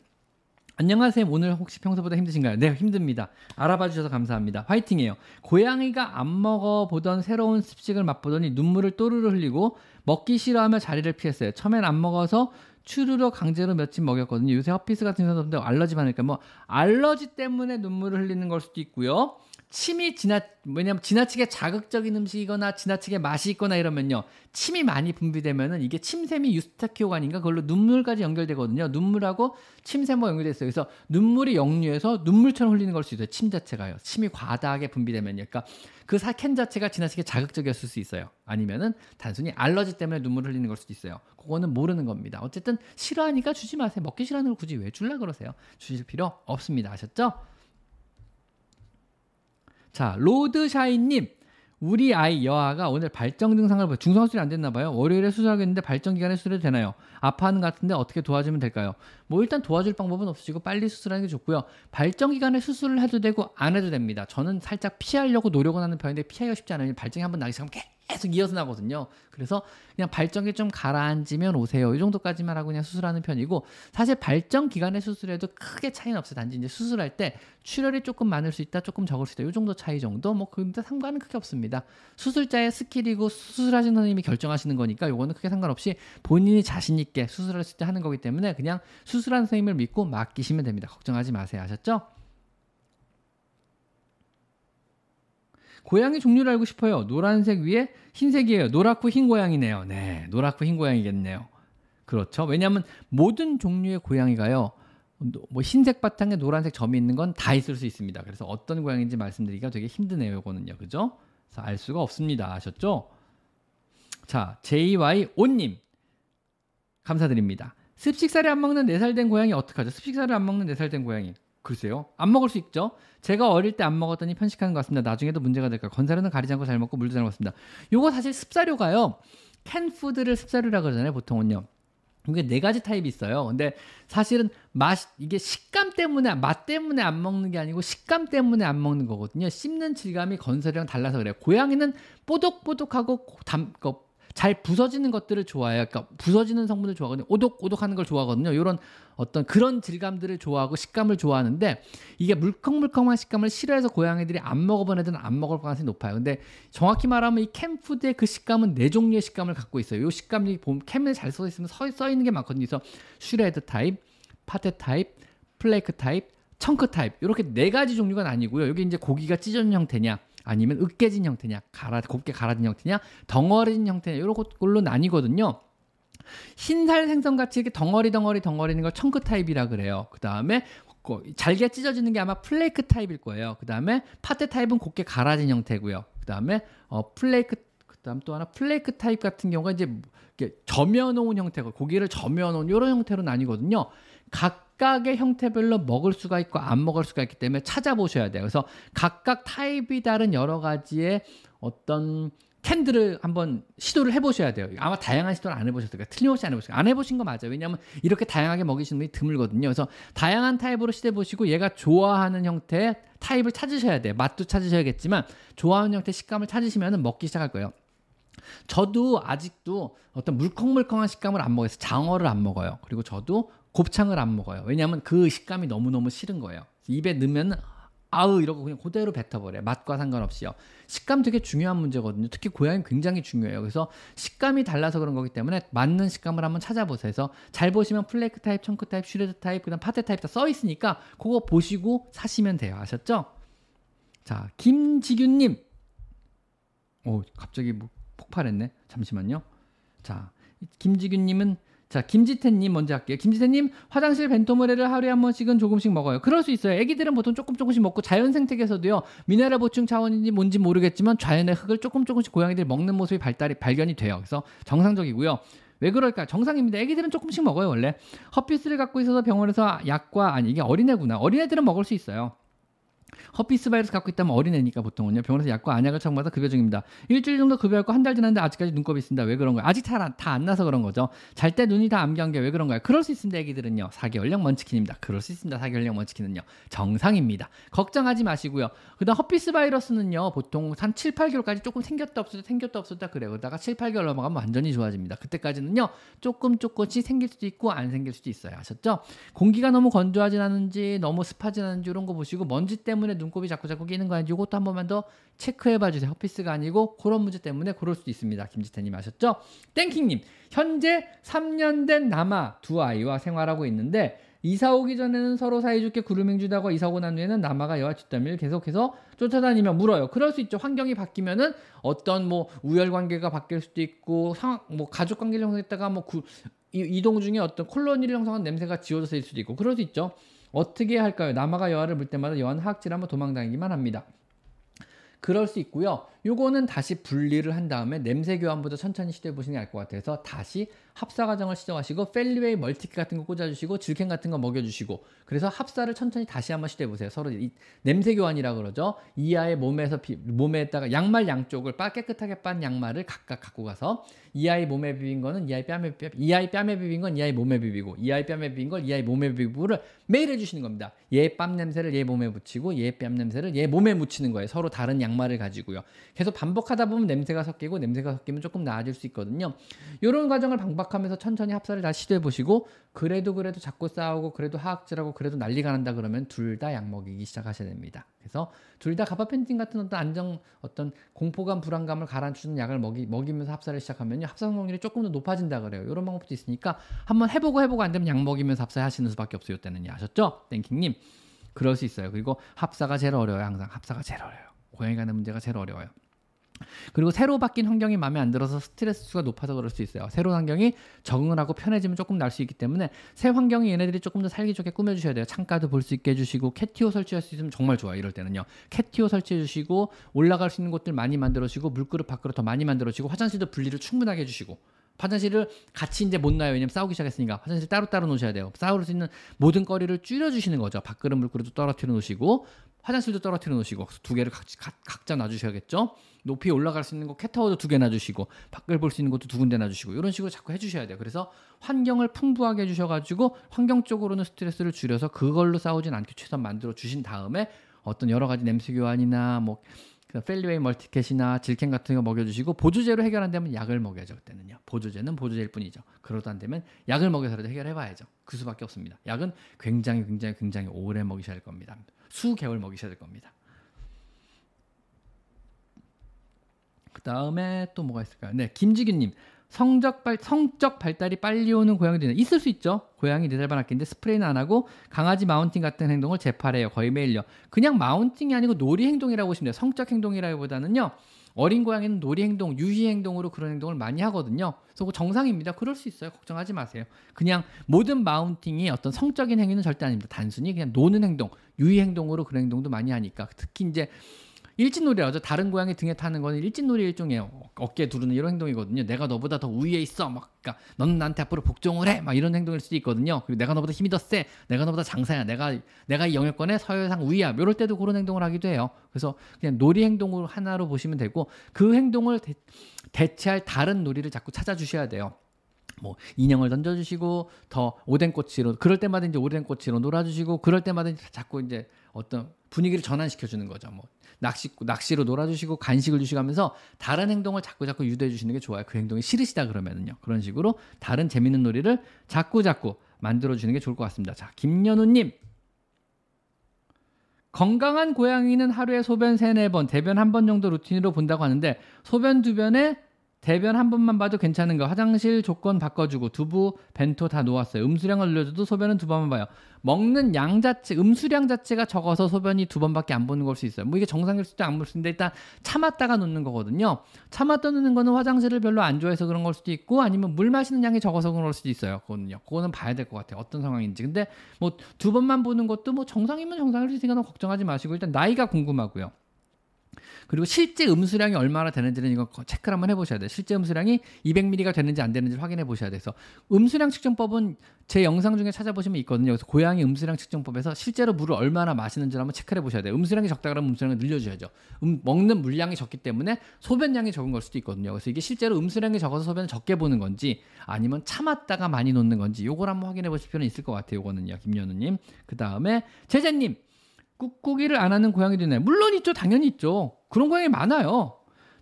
안녕하세요. 오늘 혹시 평소보다 힘드신가요? 네, 힘듭니다. 알아봐 주셔서 감사합니다. 화이팅이에요. 고양이가 안 먹어보던 새로운 습식을 맛보더니 눈물을 또르르 흘리고 먹기 싫어하며 자리를 피했어요. 처음엔 안 먹어서 츄르를 강제로 며칠 먹였거든요. 요새 herpes 같은 사람들 알러지 많으니까 뭐 알러지 때문에 눈물을 흘리는 걸 수도 있고요. 침이 지나 왜냐면 지나치게 자극적인 음식이거나 지나치게 맛이 있거나 이러면요. 침이 많이 분비되면은 이게 침샘이 유스타키오관이 아닌가? 그걸로 눈물까지 연결되거든요. 눈물하고 침샘과 연결됐어요. 그래서 눈물이 역류해서 눈물처럼 흘리는 걸 수 있어요. 침 자체가요. 침이 과다하게 분비되면요. 그러니까 그 사캔 자체가 지나치게 자극적이었을 수 있어요. 아니면은 단순히 알러지 때문에 눈물을 흘리는 걸 수도 있어요. 그거는 모르는 겁니다. 어쨌든 싫어하니까 주지 마세요. 먹기 싫어하는 걸 굳이 왜 줄라 그러세요? 주실 필요 없습니다. 아셨죠? 자, 로드샤인님. 우리 아이 여아가 오늘 발정 증상을 보여 중성 수술이 안 됐나 봐요. 월요일에 수술하겠는데 발정 기간에 수술해도 되나요? 아파하는 것 같은데 어떻게 도와주면 될까요? 뭐 일단 도와줄 방법은 없으시고 빨리 수술하는 게 좋고요. 발정 기간에 수술을 해도 되고 안 해도 됩니다. 저는 살짝 피하려고 노력은 하는 편인데 피하기가 쉽지 않아요. 발정이 한번 나기 시작하면 계속 이어서 나거든요. 그래서 그냥 발정이 좀 가라앉으면 오세요. 이 정도까지만 하고 그냥 수술하는 편이고 사실 발정 기간에 수술해도 크게 차이는 없어요. 단지 이제 수술할 때 출혈이 조금 많을 수 있다, 조금 적을 수 있다. 이 정도 차이 정도 뭐 근데 상관은 크게 없습니다. 수술자의 스킬이고 수술하신 선생님이 결정하시는 거니까 요거는 크게 상관없이 본인이 자신 있게 수술했을 때 하는 거기 때문에 그냥 수술한 선생님을 믿고 맡기시면 됩니다. 걱정하지 마세요. 아셨죠? 고양이 종류를 알고 싶어요. 노란색 위에 흰색이에요. 노랗고 흰 고양이네요. 네, 노랗고 흰 고양이겠네요. 그렇죠. 왜냐하면 모든 종류의 고양이가요. 뭐 흰색 바탕에 노란색 점이 있는 건 다 있을 수 있습니다. 그래서 어떤 고양이인지 말씀드리기가 되게 힘드네요. 이거는요. 그죠? 그래서 알 수가 없습니다. 아셨죠? 자, JY5님. 감사드립니다. 습식사를 안 먹는 4살 된 고양이 어떡하죠? 습식사를 안 먹는 4살 된 고양이. 글쎄요. 안 먹을 수 있죠. 제가 어릴 때 안 먹었더니 편식하는 것 같습니다. 나중에도 문제가 될까. 건사료는 가리지 않고 잘 먹고 물도 잘 먹습니다. 요거 사실 습사료가요. 캔 푸드를 습사료라 그러잖아요. 보통은요. 이게 네 가지 타입이 있어요. 근데 사실은 맛 이게 식감 때문에 맛 때문에 안 먹는 게 아니고 식감 때문에 안 먹는 거거든요. 씹는 질감이 건설이랑 달라서 그래요. 고양이는 뽀독뽀독하고 담, 잘 부서지는 것들을 좋아해요. 그러니까 부서지는 성분을 좋아하거든요. 오독오독하는 걸 좋아하거든요. 이런 어떤 그런 질감들을 좋아하고 식감을 좋아하는데 이게 물컹물컹한 식감을 싫어해서 고양이들이 안 먹어본 애들은 안 먹을 가능성이 높아요. 근데 정확히 말하면 이 캔푸드의 그 식감은 네 종류의 식감을 갖고 있어요. 이 식감이 보면 캔에 잘 써 있으면 써, 써 있는 게 많거든요. 그래서 shred 타입, pate 타입, flake 타입, chunk 타입 이렇게 네 가지 종류가 아니고요. 여기 이제 고기가 찢어진 형태냐 아니면 으깨진 형태냐, 갈아 곱게 갈아진 형태냐, 덩어리진 형태냐 이런 걸로 나뉘거든요. 흰살 생선같이 이렇게 덩어리 덩어리 덩어리는 걸 chunk 타입이라 그래요. 그 다음에 잘게 찢어지는 게 아마 flake 타입일 거예요. 그 다음에 pate 타입은 곱게 갈아진 형태고요. 그 다음에 어, flake 그다음 또 하나 flake 타입 같은 경우가 이제 저며놓은 형태고 고기를 저며놓은 이런 형태로 나뉘거든요. 각 각의 형태별로 먹을 수가 있고 안 먹을 수가 있기 때문에 찾아보셔야 돼요. 그래서 각각 타입이 다른 여러 가지의 어떤 캔들을 한번 시도를 해보셔야 돼요. 아마 다양한 시도를 안 해보셨을 거예요. 틀림없이 안 해보셨어요. 안 해보신 거 맞아요. 왜냐하면 이렇게 다양하게 먹이시는 분이 드물거든요. 그래서 다양한 타입으로 시도해보시고 얘가 좋아하는 형태의 타입을 찾으셔야 돼요. 맛도 찾으셔야겠지만 좋아하는 형태 식감을 찾으시면 먹기 시작할 거예요. 저도 아직도 어떤 물컹물컹한 식감을 안 먹어요. 장어를 안 먹어요. 그리고 저도 곱창을 안 먹어요. 왜냐하면 그 식감이 너무너무 싫은 거예요. 입에 넣으면 아우 이러고 그냥 그대로 뱉어버려요. 맛과 상관없이요. 식감 되게 중요한 문제거든요. 특히 고양이 굉장히 중요해요. 그래서 식감이 달라서 그런 거기 때문에 맞는 식감을 한번 찾아보세요. 그래서 잘 보시면 flake 타입, chunk 타입, shred 타입, 그다음 pate 타입 다 써 있으니까 그거 보시고 사시면 돼요. 아셨죠? 자, 김지균님. 오, 갑자기 뭐 폭발했네. 잠시만요. 자, 김지균님은 자, 김지태님 먼저 할게요. 김지태님, 화장실 벤토모래를 하루에 한 번씩은 조금씩 먹어요. 그럴 수 있어요. 애기들은 보통 조금 조금씩 먹고 자연 생태계에서도요, 미네랄 보충 차원인지 뭔지 모르겠지만 자연의 흙을 조금 조금씩 고양이들이 먹는 모습이 발달이, 발견이 돼요. 그래서 정상적이고요. 왜 그럴까? 정상입니다. 애기들은 조금씩 먹어요, 원래. herpes를 갖고 있어서 병원에서 약과, 아니, 이게 어린애구나. 어린애들은 먹을 수 있어요. herpes 바이러스 갖고 있다면 어린애니까 보통은요. 병원에서 약과 안약을 처방받아 급여 중입니다. 일주일 정도 급여했고 한 달 지났는데 아직까지 눈곱이 있습니다. 왜 그런 거예요? 아직 다 안 나아서 그런 거죠. 잘 때 눈이 다 안 감기는 게 왜 그런 거예요? 그럴 수 있습니다. 애기들은요. 4개월령 먼치킨입니다. 그럴 수 있습니다. 4개월령 먼치킨은요. 정상입니다. 걱정하지 마시고요. 그다음 herpes 바이러스는요. 보통 한 7, 8개월까지 조금 생겼다 없었다 생겼다 없었다 그래요. 그러다가 7, 8개월 넘어가면 완전히 좋아집니다. 그때까지는요. 조금 조금씩 생길 수도 있고 안 생길 수도 있어요. 아셨죠? 공기가 너무 건조하진 않은지 너무 습하진 않은지 이런 거 보시고 먼지 때문에 눈곱이 자꾸 자꾸 끼는 거 아닌지 이것도 한 번만 더 체크해 봐 주세요. 허피스가 아니고 그런 문제 때문에 그럴 수도 있습니다. 김지태님 아셨죠? 땡킹님 현재 3년 된 남아 두 아이와 생활하고 있는데 이사 오기 전에는 서로 사이좋게 구름행주다고 이사 오고 난 후에는 남아가 여와 뒷담을 계속해서 쫓아다니며 물어요. 그럴 수 있죠. 환경이 바뀌면은 어떤 뭐 우열 관계가 바뀔 수도 있고 상황 뭐 가족 관계를 형성했다가 뭐 구, 이동 중에 어떤 콜로니를 형성한 냄새가 지워져서 일 수도 있고 그럴 수 있죠. 어떻게 할까요? 남아가 여아를 물 때마다 여아는 하악질 한번 도망다니기만 합니다. 그럴 수 있고요. 요거는 다시 분리를 한 다음에 냄새 교환부터 천천히 시도해 보시는 게 나을 것 같아서 다시 합사 과정을 시도하시고 펠리웨이 멀티캣 같은 거 꽂아주시고 질캔 같은 거 먹여주시고 그래서 합사를 천천히 다시 한번 시도해 보세요. 서로 이, 냄새 교환이라 그러죠. 이 아이 몸에서 비, 몸에다가 양말 양쪽을 빠 깨끗하게 빤 양말을 각각 갖고 가서 이 아이 몸에 비빈 거는 이 아이 뺨에 비비, 이 아이 뺨에 비빈 건 이 아이 몸에 비비고 이 아이 뺨에 비빈 걸 이 아이 몸에 비비고를 매일 해주시는 겁니다. 얘 뺨 냄새를 얘 몸에 묻히고 얘 뺨 냄새를 얘 몸에 묻히는 거예요. 서로 다른 양말을 가지고요. 계속 반복하다 보면 냄새가 섞이고 냄새가 섞이면 조금 나아질 수 있거든요. 이런 과정을 반복 하면서 천천히 합사를 다시 시도해 보시고 그래도 그래도 자꾸 싸우고 그래도 하악질하고 그래도 난리가 난다 그러면 둘 다 약 먹이기 시작하셔야 됩니다. 그래서 둘 다 가바펜틴 같은 어떤 안정 어떤 공포감 불안감을 가라앉히는 약을 먹이, 먹이면서 합사를 시작하면요 합사 성공률이 조금 더 높아진다 그래요. 이런 방법도 있으니까 한번 해보고 해보고 안 되면 약 먹이면서 합사하시는 수밖에 없어요. 때는요 아셨죠? 땡킹님 그럴 수 있어요. 그리고 합사가 제일 어려워요. 항상 합사가 제일 어려워요. 고양이 가 는 문제가 제일 어려워요. 그리고 새로 바뀐 환경이 마음에 안 들어서 스트레스가 높아서 그럴 수 있어요. 새로운 환경이 적응을 하고 편해지면 조금 날 수 있기 때문에 새 환경이 얘네들이 조금 더 살기 좋게 꾸며주셔야 돼요. 창가도 볼 수 있게 해주시고 캐티오 설치할 수 있으면 정말 좋아요. 이럴 때는요. 캐티오 설치해주시고 올라갈 수 있는 곳들 많이 만들어주시고 물그릇 밖으로 더 많이 만들어주시고 화장실도 분리를 충분하게 해주시고 화장실을 같이 이제 못 놔요. 왜냐면 싸우기 시작했으니까 화장실 따로따로 놓으셔야 돼요. 싸울 수 있는 모든 거리를 줄여주시는 거죠. 밥그릇 물그릇도 떨어뜨려 놓으시고 화장실도 떨어뜨려 놓으시고 두 개를 각, 각, 각 자 놔주셔야겠죠. 높이 올라갈 수 있는 거 캣타워도 두 개 놔주시고 밖을 볼 수 있는 것도 두 군데 놔주시고 이런 식으로 자꾸 해주셔야 돼요. 그래서 환경을 풍부하게 해주셔가지고 환경적으로는 스트레스를 줄여서 그걸로 싸우진 않게 최선 만들어 주신 다음에 어떤 여러 가지 냄새 교환이나 뭐 펠리웨이 멀티캣이나 질캔 같은 거 먹여주시고 보조제로 해결 안 되면 약을 먹여야죠 그때는요. 보조제는 보조제일 뿐이죠. 그러도 안 되면 약을 먹여서라도 해결해봐야죠. 그 수밖에 없습니다. 약은 굉장히 굉장히 굉장히 오래 먹이셔야 할 겁니다 수개월 먹이셔야 될 겁니다 그 다음에 또 뭐가 있을까요? 네, 김지균님. 성적 발 성적 발달이 빨리 오는 고양이들은 있을 수 있죠. 고양이 네달 반 학기인데 스프레이는 안 하고 강아지 마운팅 같은 행동을 재팔해요. 거의 매일요. 그냥 마운팅이 아니고 놀이 행동이라고 보시면 돼요. 성적 행동이라기보다는요. 어린 고양이는 놀이 행동, 유희 행동으로 그런 행동을 많이 하거든요. 그래서 정상입니다. 그럴 수 있어요. 걱정하지 마세요. 그냥 모든 마운팅이 어떤 성적인 행위는 절대 아닙니다. 단순히 그냥 노는 행동, 유희 행동으로 그런 행동도 많이 하니까 특히 이제 일진놀이라죠. 다른 고양이 등에 타는 거는 일진놀이 일종의 어깨 두르는 이런 행동이거든요. 내가 너보다 더 우위에 있어. 막, 그러니까 너는 나한테 앞으로 복종을 해. 막 이런 행동일 수도 있거든요. 그리고 내가 너보다 힘이 더 세. 내가 너보다 장사야. 내가 내가 이 영역권에 서열상 우위야. 이럴 때도 그런 행동을 하기도 해요. 그래서 그냥 놀이 행동으로 하나로 보시면 되고 그 행동을 대, 대체할 다른 놀이를 자꾸 찾아주셔야 돼요. 뭐 인형을 던져주시고 더 오뎅 꼬치로 그럴 때마다 이제 오뎅 꼬치로 놀아주시고 그럴 때마다 이제 자꾸 이제 어떤 분위기를 전환시켜 주는 거죠. 뭐 낚시 낚시로 놀아주시고 간식을 주시고 하면서 다른 행동을 자꾸 자꾸 유도해 주시는 게 좋아요. 그 행동이 싫으시다 그러면은요. 그런 식으로 다른 재밌는 놀이를 자꾸 자꾸 만들어 주는 게 좋을 것 같습니다. 자, 김연우님. 건강한 고양이는 하루에 소변 3, 4번, 대변 한 번 정도 루틴으로 본다고 하는데 소변 두 변에 대변 한 번만 봐도 괜찮은 거. 화장실 조건 바꿔주고 두부, 벤토 다 놓았어요. 음수량을 늘려줘도 소변은 두 번만 봐요. 먹는 양 자체, 음수량 자체가 적어서 소변이 두 번밖에 안 보는 걸 수 있어요. 뭐 이게 정상일 수도 안 볼 수 있는데 일단 참았다가 놓는 거거든요. 참았다 놓는 거는 화장실을 별로 안 좋아해서 그런 걸 수도 있고 아니면 물 마시는 양이 적어서 그런 걸 수도 있어요. 그거는요. 그거는 봐야 될 것 같아요. 어떤 상황인지. 근데 뭐 두 번만 보는 것도 뭐 정상이면 정상일 수 있으니까 걱정하지 마시고 일단 나이가 궁금하고요. 그리고 실제 음수량이 얼마나 되는지는 이거 체크를 한번 해보셔야 돼요. 실제 음수량이 200ml가 되는지 안 되는지 확인해 보셔야 돼서 음수량 측정법은 제 영상 중에 찾아보시면 있거든요. 그래서 고양이 음수량 측정법에서 실제로 물을 얼마나 마시는지 한번 체크해 보셔야 돼요. 음수량이 적다 그러면 음수량을 늘려줘야죠. 음, 먹는 물량이 적기 때문에 소변량이 적은 걸 수도 있거든요. 그래서 이게 실제로 음수량이 적어서 소변을 적게 보는 건지 아니면 참았다가 많이 놓는 건지 요걸 한번 확인해 보실 필요는 있을 것 같아요. 요거는요. 김연우님. 그 다음에 제재님. 꾹꾹이를 안 하는 고양이도 있나요? 물론 있죠. 당연히 있죠. 그런 고양이 많아요.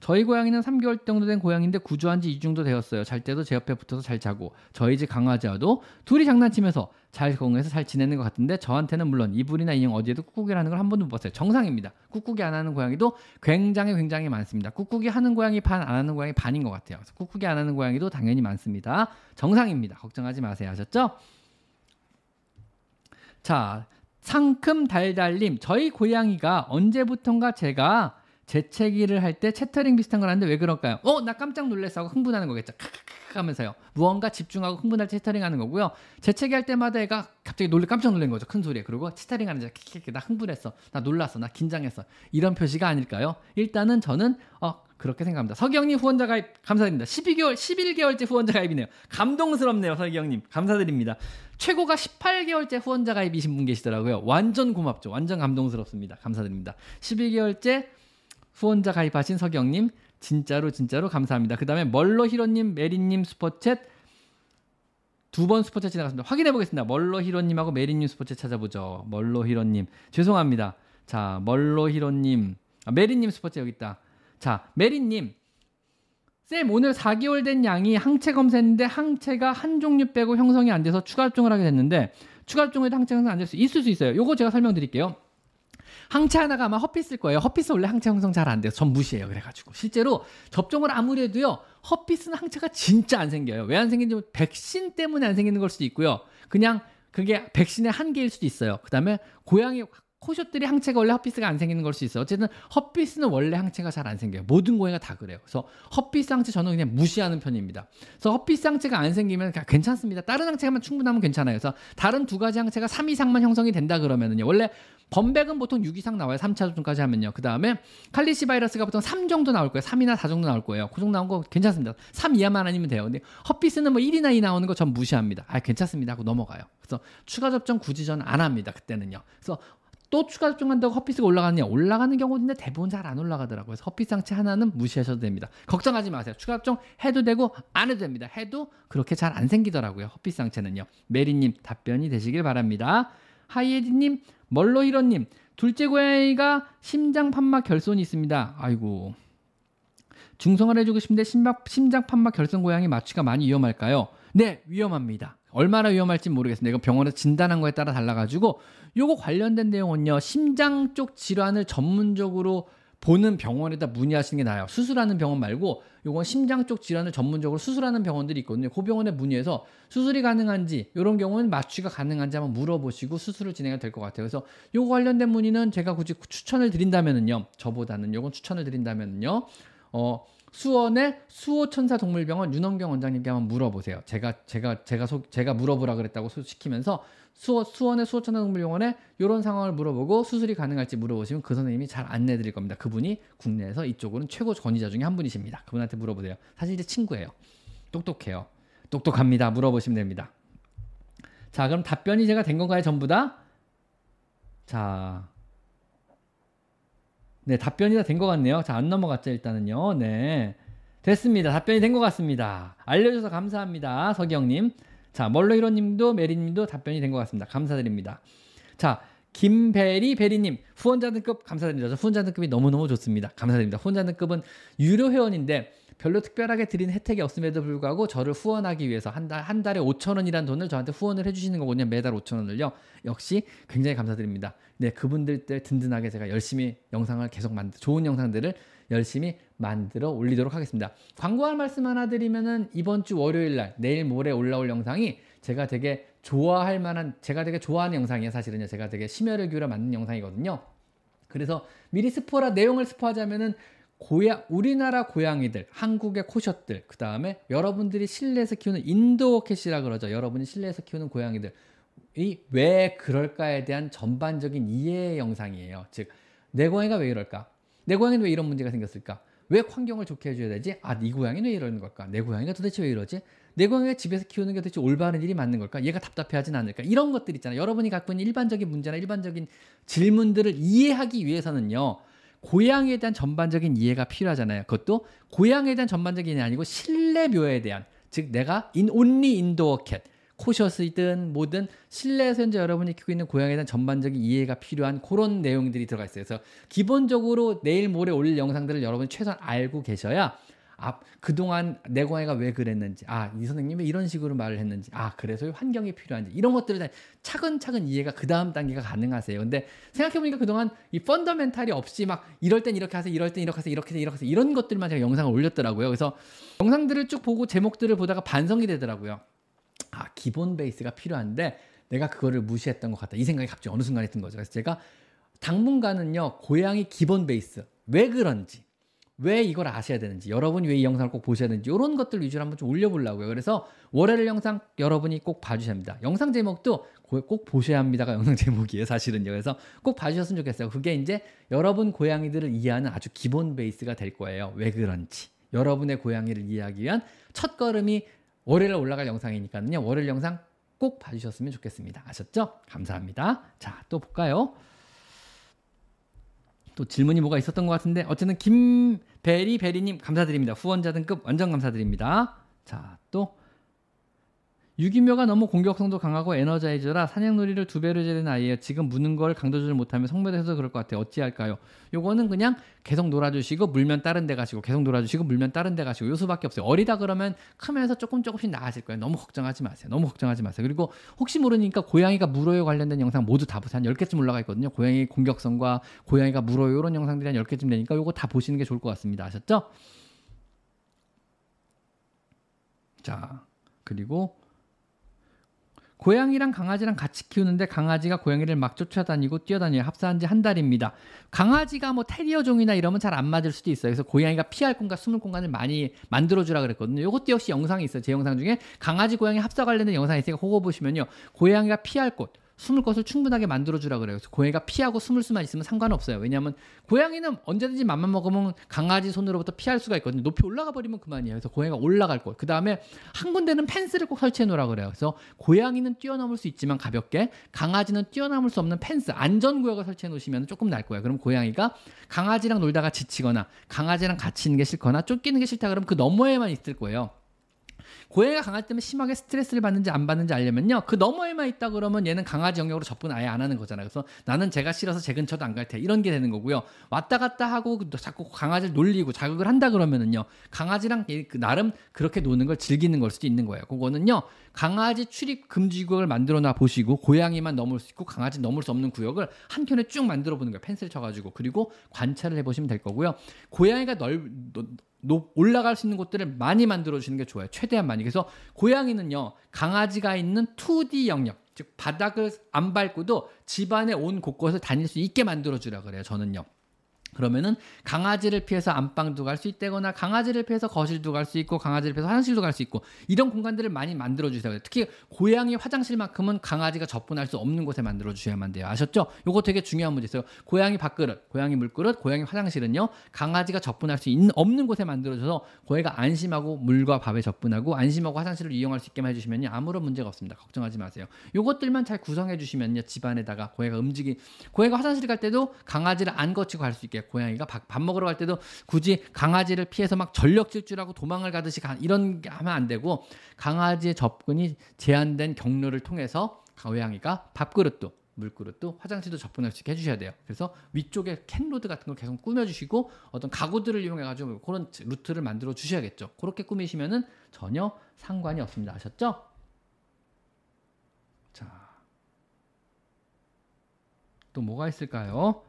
저희 고양이는 3개월 정도 된 고양이인데 구조한 지 2주 정도 되었어요. 잘 때도 제 옆에 붙어서 잘 자고 저희 집 강아지와도 둘이 장난치면서 잘 공해서 잘 지내는 것 같은데 저한테는 물론 이불이나 인형 어디에도 꾹꾹이를 하는 걸 한 번도 못 봤어요. 정상입니다. 꾹꾹이 안 하는 고양이도 굉장히 굉장히 많습니다. 꾹꾹이 하는 고양이 반, 안 하는 고양이 반인 것 같아요. 그래서 꾹꾹이 안 하는 고양이도 당연히 많습니다. 정상입니다. 걱정하지 마세요. 아셨죠? 자, 상큼 달달님, 저희 고양이가 언제부턴가 제가 재채기를 할 때 채터링 비슷한 걸 하는데 왜 그럴까요? 어, 나 깜짝 놀랐어 하고 흥분하는 거겠죠. 크크크 하면서요. 무언가 집중하고 흥분할 때 채터링 하는 거고요. 재채기 할 때마다 애가 갑자기 놀래 깜짝 놀란 거죠. 큰 소리에. 그리고 채터링 하는 자 키키키 나 흥분했어. 나 놀랐어. 나 긴장했어. 이런 표시가 아닐까요? 일단은 저는 어, 그렇게 생각합니다. 서경님 후원자 가입 감사드립니다. 12개월, 11개월째 후원자 가입이네요. 감동스럽네요, 서경님. 감사드립니다. 최고가 18개월째 후원자 가입이신 분 계시더라고요. 완전 고맙죠. 완전 감동스럽습니다. 감사드립니다. 12개월째 후원자 가입하신 서경님 진짜로 진짜로 감사합니다. 그 다음에 멀로 히로님, 메리님 super chat 두 번 super chat 지나갔습니다. 확인해 보겠습니다. 멀로 히로님하고 메리님 super chat 찾아보죠. 멀로 히로님 죄송합니다. 자 멀로 히로님 아, 메리님 super chat 여기 있다. 자 메리님 쌤 오늘 4개월 된 양이 항체 검사했는데 항체가 한 종류 빼고 형성이 안 돼서 추가 접종을 하게 됐는데 추가 접종에도 항체 형성 안 될 수 있을 수 있어요. 요거 제가 설명드릴게요. 항체 하나가 아마 herpes일 거예요. herpes 원래 항체 형성 잘 안 돼요. 전 무시해요. 그래가지고 실제로 접종을 아무리 해도요. herpes는 항체가 진짜 안 생겨요. 왜 안 생기는지 백신 때문에 안 생기는 걸 수도 있고요. 그냥 그게 백신의 한계일 수도 있어요. 그다음에 고양이 코숏들이 항체가 원래 herpes가 안 생기는 걸 수 있어요. 어쨌든 herpes는 원래 항체가 잘 안 생겨요. 모든 고양이가 다 그래요. 그래서 herpes 항체 저는 그냥 무시하는 편입니다. 그래서 herpes 항체가 안 생기면 괜찮습니다. 다른 항체만 충분하면 괜찮아요. 그래서 다른 두 가지 항체가 3 이상만 형성이 된다 그러면은요. 원래 범백은 보통 6 이상 나와요. 3차 접종까지 하면요. 그 다음에 calici 바이러스가 보통 3 정도 나올 거예요. 3이나 4 정도 나올 거예요. 그 정도 나온 거 괜찮습니다. 3 이하만 아니면 돼요. 근데 herpes는 뭐 1이나 2 나오는 거 전 무시합니다. 아, 괜찮습니다. 하고 넘어가요. 그래서 추가 접종 굳이 저는 안 합니다. 그때는요. 그래서 또 추가 접종한다고 herpes가 올라가느냐? 올라가는 경우인데 대부분 잘 안 올라가더라고요. 그래서 herpes 항체 하나는 무시하셔도 됩니다. 걱정하지 마세요. 추가 접종 해도 되고 안 해도 됩니다. 해도 그렇게 잘 안 생기더라고요. herpes 항체는요. 메리님 답변이 되시길 바랍니다. 하이에디님, 멀로히러님, 둘째 고양이가 심장 판막 결손이 있습니다. 아이고. 중성화를 해주고 싶은데 심장, 심장 판막 결손 고양이 마취가 많이 위험할까요? 네, 위험합니다. 얼마나 위험할지 모르겠습니다. 이거 병원에서 진단한 거에 따라 달라가지고 요거 관련된 내용은요. 심장 쪽 질환을 전문적으로 보는 병원에다 문의하시는 게 나아요. 수술하는 병원 말고 요건 심장 쪽 질환을 전문적으로 수술하는 병원들이 있거든요. 그 병원에 문의해서 수술이 가능한지 이런 경우는 마취가 가능한지 한번 물어보시고 수술을 진행해야 될것 같아요. 그래서 요거 관련된 문의는 제가 굳이 추천을 드린다면은요. 저보다는 요건 추천을 드린다면은요. 어 수원의 수호천사 동물병원 윤원경 원장님께 한번 물어보세요. 제가 제가 제가 소, 제가 물어보라 그랬다고 시키면서 수원 수원의 수호천사 동물병원에 이런 상황을 물어보고 수술이 가능할지 물어보시면 그 선생님이 잘 안내드릴 겁니다. 그분이 국내에서 이쪽으로는 최고 권위자 중에 한 분이십니다. 그분한테 물어보세요. 사실 이제 친구예요. 똑똑해요. 똑똑합니다. 물어보시면 됩니다. 자, 그럼 답변이 제가 된 건가요? 전부 다? 자, 네, 답변이 다 된 것 같네요. 자, 안 넘어갔죠, 일단은요. 네. 됐습니다. 답변이 된 것 같습니다. 알려줘서 감사합니다. 서기영님. 자, 멀로이로님도 메리님도 답변이 된 것 같습니다. 감사드립니다. 자, 김배리 베리님 후원자 등급 감사드립니다. 후원자 등급이 너무너무 좋습니다. 감사드립니다. 후원자 등급은 유료 회원인데 별로 특별하게 드린 혜택이 없음에도 불구하고 저를 후원하기 위해서 한, 달, 한 달에 5천 원이라는 돈을 저한테 후원을 해주시는 거거든요. 매달 5천 원을요. 역시 굉장히 감사드립니다. 네, 그분들 때 든든하게 제가 열심히 영상을 계속 만들, 좋은 영상들을 열심히 만들어 올리도록 하겠습니다. 광고할 말씀 하나 드리면은 이번 주 월요일 날, 내일 모레 올라올 영상이 제가 되게 좋아할 만한, 제가 되게 좋아하는 영상이에요. 사실은요. 제가 되게 심혈을 기울여 만든 영상이거든요. 그래서 미리 스포라 내용을 스포하자면은 고야 우리나라 고양이들, 한국의 코숏들, 그 다음에 여러분들이 실내에서 키우는 인도어 캣이라 그러죠. 여러분이 실내에서 키우는 고양이들. 이 왜 그럴까에 대한 전반적인 이해 영상이에요. 즉, 내 고양이가 왜 이럴까? 내 고양이는 왜 이런 문제가 생겼을까? 왜 환경을 좋게 해줘야 되지? 아, 네 고양이는 왜 이러는 걸까? 내 고양이가 도대체 왜 이러지? 내 고양이가 집에서 키우는 게 도대체 올바른 일이 맞는 걸까? 얘가 답답해하진 않을까? 이런 것들 있잖아요. 여러분이 갖고 있는 일반적인 문제나 일반적인 질문들을 이해하기 위해서는요. 고양이에 대한 전반적인 이해가 필요하잖아요. 그것도 고양이에 대한 전반적인 이해 아니고 실내 묘에 대한 즉 내가 인 only indoor cat 코숏이든 뭐든 실내에서 현재 여러분이 키우고 있는 고양이에 대한 전반적인 이해가 필요한 그런 내용들이 들어가 있어요. 그래서 기본적으로 내일 모레 올릴 영상들을 여러분이 최소한 알고 계셔야 아, 그동안 내 고양이가 왜 그랬는지, 아, 이 선생님이 이런 식으로 말을 했는지, 아, 그래서 환경이 필요한지, 이런 것들을 다 차근차근 이해가 그 다음 단계가 가능하세요. 근데 생각해보니까 그동안 이 펀더멘탈이 없이 막 이럴 땐 이렇게 하세요, 이럴 땐 이렇게 하세요, 이렇게 이렇게 하세요, 이런 것들만 제가 영상을 올렸더라고요. 그래서 영상들을 쭉 보고 제목들을 보다가 반성이 되더라고요. 아, 기본 베이스가 필요한데, 내가 그거를 무시했던 것 같다. 이 생각이 갑자기 어느 순간에 든 거죠. 그래서 제가 당분간은요, 고양이 기본 베이스. 왜 그런지. 왜 이걸 아셔야 되는지, 여러분이 왜 이 영상을 꼭 보셔야 되는지, 이런 것들 위주로 한번 좀 올려보려고요. 그래서 월요일 영상 여러분이 꼭 봐주셔야 합니다. 영상 제목도 꼭 보셔야 합니다가 영상 제목이에요, 사실은요. 그래서 꼭 봐주셨으면 좋겠어요. 그게 이제 여러분 고양이들을 이해하는 아주 기본 베이스가 될 거예요. 왜 그런지. 여러분의 고양이를 이해하기 위한 첫 걸음이 월요일에 올라갈 영상이니까요. 월요일 영상 꼭 봐주셨으면 좋겠습니다. 아셨죠? 감사합니다. 자, 또 볼까요? 또 질문이 뭐가 있었던 것 같은데 어쨌든 김베리 베리님 감사드립니다. 후원자 등급 완전 감사드립니다. 자, 또 유기묘가 너무 공격성도 강하고 에너자이저라 사냥놀이를 두 배로 재는 아이예요. 지금 무는 걸 강도 조절 못하면 성매돼서 그럴 것 같아요. 어찌할까요? 요거는 그냥 계속 놀아주시고 물면 다른 데 가시고 계속 놀아주시고 물면 다른 데 가시고 요 수밖에 없어요. 어리다 그러면 크면서 조금 조금씩 나아질 거예요. 너무 걱정하지 마세요. 너무 걱정하지 마세요. 그리고 혹시 모르니까 고양이가 물어요 관련된 영상 모두 다 보세요. 한 10개쯤 올라가 있거든요. 고양이 공격성과 고양이가 물어요 이런 영상들이 한 10개쯤 되니까 요거 다 보시는 게 좋을 것 같습니다. 아셨죠? 자, 그리고 고양이랑 강아지랑 같이 키우는데 강아지가 고양이를 막 쫓아다니고 뛰어다녀요. 합사한 지 한 달입니다. 강아지가 뭐 테리어 종이나 이러면 잘 안 맞을 수도 있어요. 그래서 고양이가 피할 공간, 숨을 공간을 많이 만들어주라 그랬거든요. 이것도 역시 영상이 있어요. 제 영상 중에 강아지 고양이 합사 관련된 영상이 있으니까 그거 보시면요. 고양이가 피할 곳, 숨을 것을 충분하게 만들어 주라 그래요. 그래서 고양이가 피하고 숨을 수만 있으면 상관없어요. 왜냐하면 고양이는 언제든지 맘만 먹으면 강아지 손으로부터 피할 수가 있거든요. 높이 올라가 버리면 그만이에요. 그래서 고양이가 올라갈 곳. 그 다음에 한 군데는 펜스를 꼭 설치해 놓으라 그래요. 그래서 고양이는 뛰어넘을 수 있지만 가볍게 강아지는 뛰어넘을 수 없는 펜스 안전 구역을 설치해 놓으시면 조금 날 거예요. 그럼 고양이가 강아지랑 놀다가 지치거나 강아지랑 같이 있는 게 싫거나 쫓기는 게 싫다 그러면 그 너머에만 있을 거예요. 고양이가 강아지 때문에 심하게 스트레스를 받는지 안 받는지 알려면요. 그 너머에만 있다 그러면 얘는 강아지 영역으로 접근 아예 안 하는 거잖아요. 그래서 나는 제가 싫어서 제 근처도 안 갈 테. 이런 게 되는 거고요. 왔다 갔다 하고 자꾸 강아지를 놀리고 자극을 한다 그러면은요. 강아지랑 그 나름 그렇게 노는 걸 즐기는 걸 수도 있는 거예요. 그거는요. 강아지 출입 금지 구역을 만들어 놔 보시고 고양이만 넘을 수 있고 강아지 넘을 수 없는 구역을 한 켠에 쭉 만들어 보는 거예요. 펜슬 쳐가지고 그리고 관찰을 해보시면 될 거고요. 고양이가 넓 높, 올라갈 수 있는 곳들을 많이 만들어 주시는 게 좋아요. 최대한 많이. 그래서 고양이는요. 강아지가 있는 2D 영역, 즉 바닥을 안 밟고도 집안의 온 곳곳을 다닐 수 있게 만들어 주라 그래요. 저는요. 그러면은 강아지를 피해서 안방도 갈 수 있다거나 강아지를 피해서 거실도 갈 수 있고 강아지를 피해서 화장실도 갈 수 있고 이런 공간들을 많이 만들어 주세요. 특히 고양이 화장실만큼은 강아지가 접근할 수 없는 곳에 만들어 주셔야만 돼요. 아셨죠? 요거 되게 중요한 문제 있어요. 고양이 밥그릇, 고양이 물그릇, 고양이 화장실은요. 강아지가 접근할 수 있는 없는 곳에 만들어 줘서 고양이가 안심하고 물과 밥에 접근하고 안심하고 화장실을 이용할 수 있게만 해 주시면요. 아무런 문제가 없습니다. 걱정하지 마세요. 요것들만 잘 구성해 주시면요. 집안에다가 고양이가 움직이 고양이가 화장실 갈 때도 강아지를 안 거치고 갈 수 있게 고양이가 밥, 밥 먹으러 갈 때도 굳이 강아지를 피해서 막 전력 질주라고 도망을 가듯이 가, 이런 게 하면 안 되고 강아지의 접근이 제한된 경로를 통해서 고양이가 밥그릇도 물그릇도 화장실도 접근할 수 있게 해주셔야 돼요. 그래서 위쪽에 cat road 같은 걸 계속 꾸며주시고 어떤 가구들을 이용해가지고 그런 루트를 만들어 주셔야겠죠. 그렇게 꾸미시면은 전혀 상관이 없습니다. 아셨죠? 자, 또 뭐가 있을까요?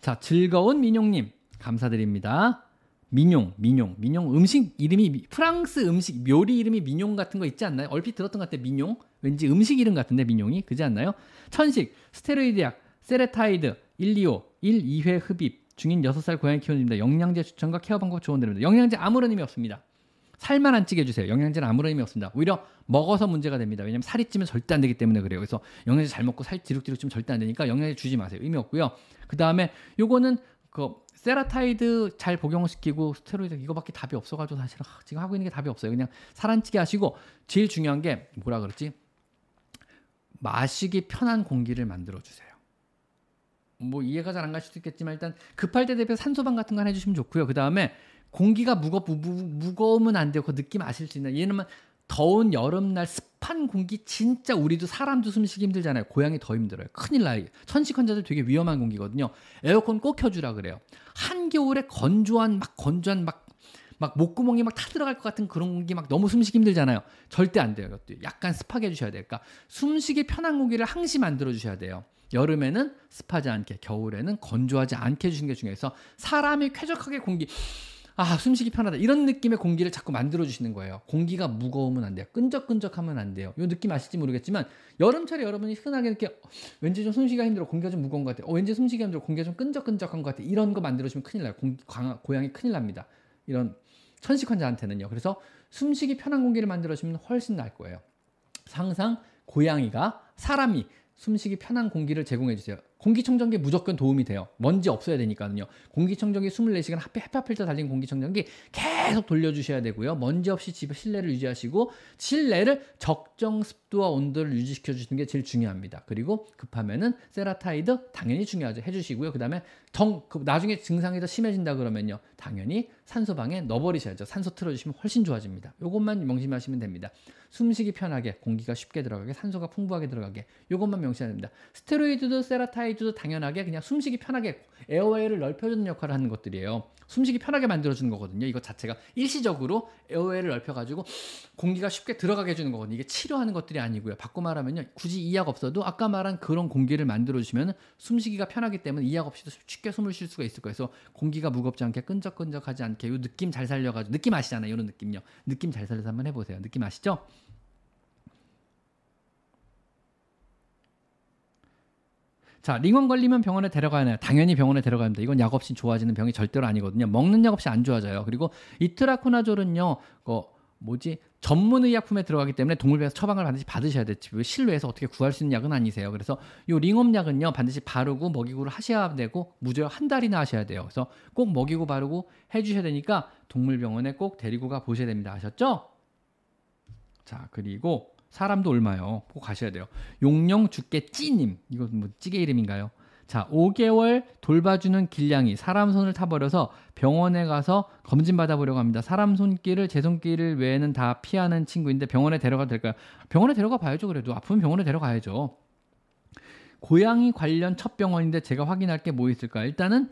자, 즐거운 민용님 감사드립니다. 민용, 민용, 민용 음식 이름이 프랑스 음식 요리 이름이 민용 같은 거 있지 않나요? 얼핏 들었던 것 같아 민용. 왠지 음식 이름 같은데 민용이 그지 않나요? 천식, 스테로이드 약, 세레타이드, 125, 1, 2회 흡입 중인 6살 고양이 키우는 입니다. 영양제 추천과 케어 방법 조언드립니다. 영양제 아무런 의미 없습니다. 살만 안 찌게 해주세요. 영양제는 아무런 의미 없습니다. 오히려 먹어서 문제가 됩니다. 왜냐하면 살이 찌면 절대 안 되기 때문에 그래요. 그래서 영양제 잘 먹고 살 디룩디룩 찌면 절대 안 되니까 영양제 주지 마세요. 의미 없고요. 그 다음에 요거는 그 세레타이드 잘 복용시키고 스테로이드 이거밖에 답이 없어가지고 사실 지금 하고 있는 게 답이 없어요. 그냥 살 안 찌게 하시고 제일 중요한 게 뭐라 그랬지? 마시기 편한 공기를 만들어 주세요. 뭐 이해가 잘 안 갈 수도 있겠지만 일단 급할 때 대비해서 산소방 같은 거 해주시면 좋고요. 그 다음에 공기가 무겁 무, 무거우면 안 돼요. 그 느낌 아실 수 있나요? 얘는 더운 여름날 습한 공기 진짜 우리도 사람도 숨쉬기 힘들잖아요. 고양이 더 힘들어요. 큰일 나요. 천식 환자들 되게 위험한 공기거든요. 에어컨 꼭 켜주라 그래요. 한겨울에 건조한 막 건조한 막 막 목구멍이 막 타 들어갈 것 같은 그런 공기 막 너무 숨쉬기 힘들잖아요. 절대 안 돼요. 이것도 약간 습하게 해주셔야 될까. 그러니까 숨쉬기 편한 공기를 항시 만들어 주셔야 돼요. 여름에는 습하지 않게, 겨울에는 건조하지 않게 해주시는 게 중요해서 사람이 쾌적하게 공기 아 숨쉬기 편하다 이런 느낌의 공기를 자꾸 만들어 주시는 거예요. 공기가 무거우면 안 돼요. 끈적끈적하면 안 돼요. 이 느낌 아실지 모르겠지만 여름철에 여러분이 흔하게 이렇게 어, 왠지 좀 숨쉬기가 힘들어 공기가 좀 무거운 것 같아. 어, 왠지 숨쉬기가 힘들어 공기가 좀 끈적끈적한 것 같아. 이런 거 만들어 주면 큰일 나요. 공, 광, 고양이 큰일 납니다. 이런 천식 환자한테는요. 그래서 숨쉬기 편한 공기를 만들어 주면 훨씬 나을 거예요. 항상 고양이가 사람이 숨쉬기 편한 공기를 제공해 주세요. 공기청정기 무조건 도움이 돼요. 먼지 없어야 되니까요. 공기청정기 24시간 헤파 필터 달린 공기청정기 계속 돌려주셔야 되고요. 먼지 없이 집 실내를 유지하시고 실내를 적정 습도와 온도를 유지시켜 주시는 게 제일 중요합니다. 그리고 급하면은 세레타이드 당연히 중요하죠. 해주시고요. 그 다음에 정 그 나중에 증상이 더 심해진다 그러면요. 당연히 산소방에 넣어버리셔야죠. 산소 틀어주시면 훨씬 좋아집니다. 이것만 명심하시면 됩니다. 숨쉬기 편하게 공기가 쉽게 들어가게 산소가 풍부하게 들어가게 이것만 명심하셔야 됩니다. 스테로이드도 세레타이드도 당연하게 그냥 숨쉬기 편하게 에어웨이를 넓혀주는 역할을 하는 것들이에요. 숨쉬기 편하게 만들어주는 거거든요. 이것 자체가 일시적으로 에어웨이를 넓혀가지고 공기가 쉽게 들어가게 해주는 거거든요. 이게 치료하는 것들이 아니고요. 바꿔 말하면요. 굳이 이약 없어도 아까 말한 그런 공기를 만들어주시면 숨쉬기가 편하기 때문에 이약 없이도 쉽게 숨을 쉴 수가 있을 거예요. 그래서 공기가 무겁지 않게 끈적끈적하지 않게 이 느낌 잘 살려가지고 느낌 아시잖아요. 이런 느낌요. 느낌 잘 살려서 한번 해보세요. 느낌 아시죠? 자, 링원 걸리면 병원에 데려가야 하나요? 당연히 병원에 데려가야 합니다. 이건 약 없이 좋아지는 병이 절대로 아니거든요. 먹는 약 없이 안 좋아져요. 그리고 이트라코나졸은요, 그 뭐지 전문 의약품에 들어가기 때문에 동물병에서 처방을 반드시 받으셔야 되지 실외에서 어떻게 구할 수 있는 약은 아니세요. 그래서 이 링엄 약은요 반드시 바르고 먹이고를 하셔야 되고 무조건 한 달이나 하셔야 돼요. 그래서 꼭 먹이고 바르고 해주셔야 되니까 동물병원에 꼭 데리고 가 보셔야 됩니다. 아셨죠? 자 그리고 사람도 얼마요? 꼭 가셔야 돼요. 용령 죽게 찌님 이거 뭐 찌개 이름인가요? 자, 5개월 돌봐주는 길냥이 사람 손을 타버려서 병원에 가서 검진 받아보려고 합니다. 사람 손길을 제 손길을 외에는 다 피하는 친구인데 병원에 데려가도 될까요? 병원에 데려가 봐야죠. 그래도 아프면 병원에 데려가야죠. 고양이 관련 첫 병원인데 제가 확인할 게 뭐 있을까? 일단은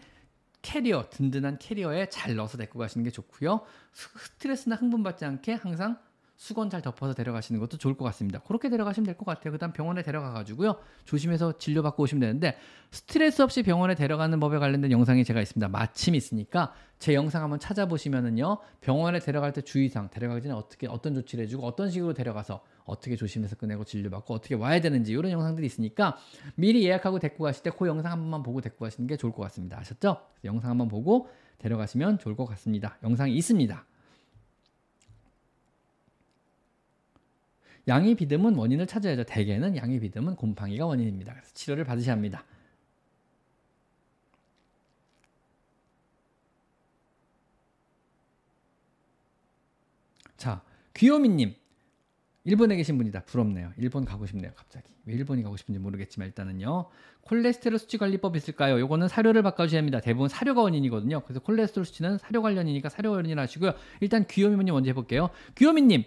캐리어 든든한 캐리어에 잘 넣어서 데리고 가시는 게 좋고요. 스트레스나 흥분 받지 않게 항상 수건 잘 덮어서 데려가시는 것도 좋을 것 같습니다. 그렇게 데려가시면 될 것 같아요. 그다음 병원에 데려가 가지고요. 조심해서 진료 받고 오시면 되는데 스트레스 없이 병원에 데려가는 법에 관련된 영상이 제가 있습니다. 마침 있으니까 제 영상 한번 찾아보시면은요. 병원에 데려갈 때 주의사항, 데려가기 전에 어떻게 어떤 조치를 해주고 어떤 식으로 데려가서 어떻게 조심해서 꺼내고 진료받고 어떻게 와야 되는지 이런 영상들이 있으니까 미리 예약하고 데리고 가실 때 그 영상 한 번만 보고 데리고 가시는 게 좋을 것 같습니다. 아셨죠? 영상 한번 보고 데려가시면 좋을 것 같습니다. 영상이 있습니다. 양이 비듬은 원인을 찾아야죠. 대개는 양이 비듬은 곰팡이가 원인입니다. 그래서 치료를 받으셔야 합니다. 자, 귀요미님. 일본에 계신 분이다. 부럽네요. 일본 가고 싶네요. 갑자기. 왜 일본이 가고 싶은지 모르겠지만 일단은요. 콜레스테롤 수치 관리법 있을까요? 요거는 사료를 바꿔주셔야 합니다. 대부분 사료가 원인이거든요. 그래서 콜레스테롤 수치는 사료 관련이니까 사료 관련 하시고요. 일단 귀요미님 먼저 해볼게요. 귀요미님.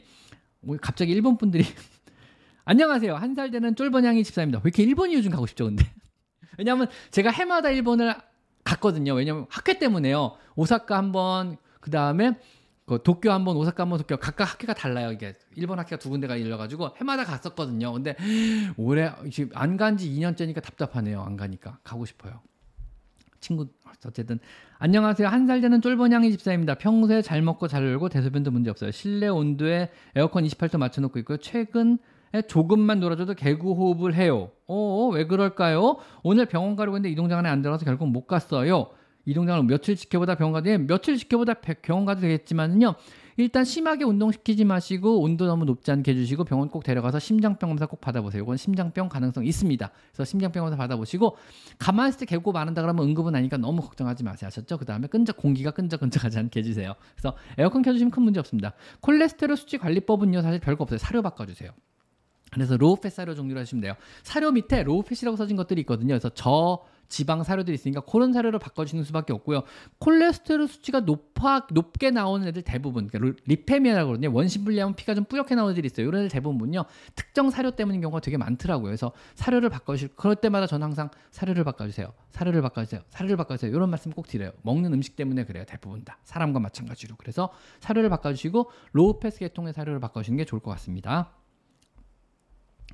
뭐 갑자기 일본 분들이 안녕하세요. 한 살 되는 쫄번양이 집사입니다. 왜 이렇게 일본이 요즘 가고 싶죠, 근데? 왜냐하면 제가 해마다 일본을 갔거든요. 왜냐면 학회 때문에요. 오사카 한번 그 다음에 그 도쿄 한번 오사카 한번 도쿄 각각 학회가 달라요. 이게 일본 학회가 두 군데가 열려가지고 해마다 갔었거든요. 근데 올해 지금 안 간 지 2년째니까 답답하네요. 안 가니까 가고 싶어요. 친구 어쨌든 안녕하세요. 한 살 되는 쫄번양이 집사입니다. 평소에 잘 먹고 잘 놀고 대소변도 문제 없어요. 실내 온도에 에어컨 28도 맞춰놓고 있고요. 최근 조금만 놀아줘도 개구 호흡을 해요. 어, 왜 그럴까요? 오늘 병원 가려고 했는데 이동장 안에 안 들어가서 결국 못 갔어요. 이동장을 며칠 지켜보다 병원 가도 며칠 지켜보다 병원 가도 되겠지만요. 일단 심하게 운동시키지 마시고 온도 너무 높지 않게 해주시고 병원 꼭 데려가서 심장병 검사 꼭 받아보세요. 이건 심장병 가능성 있습니다. 그래서 심장병 검사 받아보시고 가만히 있을 때 개구 안 한다 그러면 응급은 아니니까 너무 걱정하지 마세요. 아셨죠? 그 다음에 끈적 공기가 끈적끈적하지 않게 해주세요. 그래서 에어컨 켜주시면 큰 문제 없습니다. 콜레스테롤 수치 관리법은요 사실 별거 없어요. 사료 바꿔주세요. 그래서 low fat 사료 종류로 하시면 돼요. 사료 밑에 low fat이라고 써진 것들이 있거든요. 그래서 저 지방 사료들이 있으니까 그런 사료를 바꿔주는 수밖에 없고요. 콜레스테롤 수치가 높아 높게 나오는 애들 대부분 그러니까 lipemia라고 그러거든요. 원심 분리하면 피가 좀 뿌옇게 나오는 애들이 있어요. 이런 애들 대부분요. 특정 사료 때문인 경우가 되게 많더라고요. 그래서 사료를 바꿔주실 그럴 때마다 저는 항상 사료를 바꿔주세요. 사료를 바꿔주세요. 사료를 바꿔주세요. 이런 말씀 꼭 드려요. 먹는 음식 때문에 그래요. 대부분 다 사람과 마찬가지로 그래서 사료를 바꿔주시고 low fat 계통의 사료를 바꿔주는 게 좋을 것 같습니다.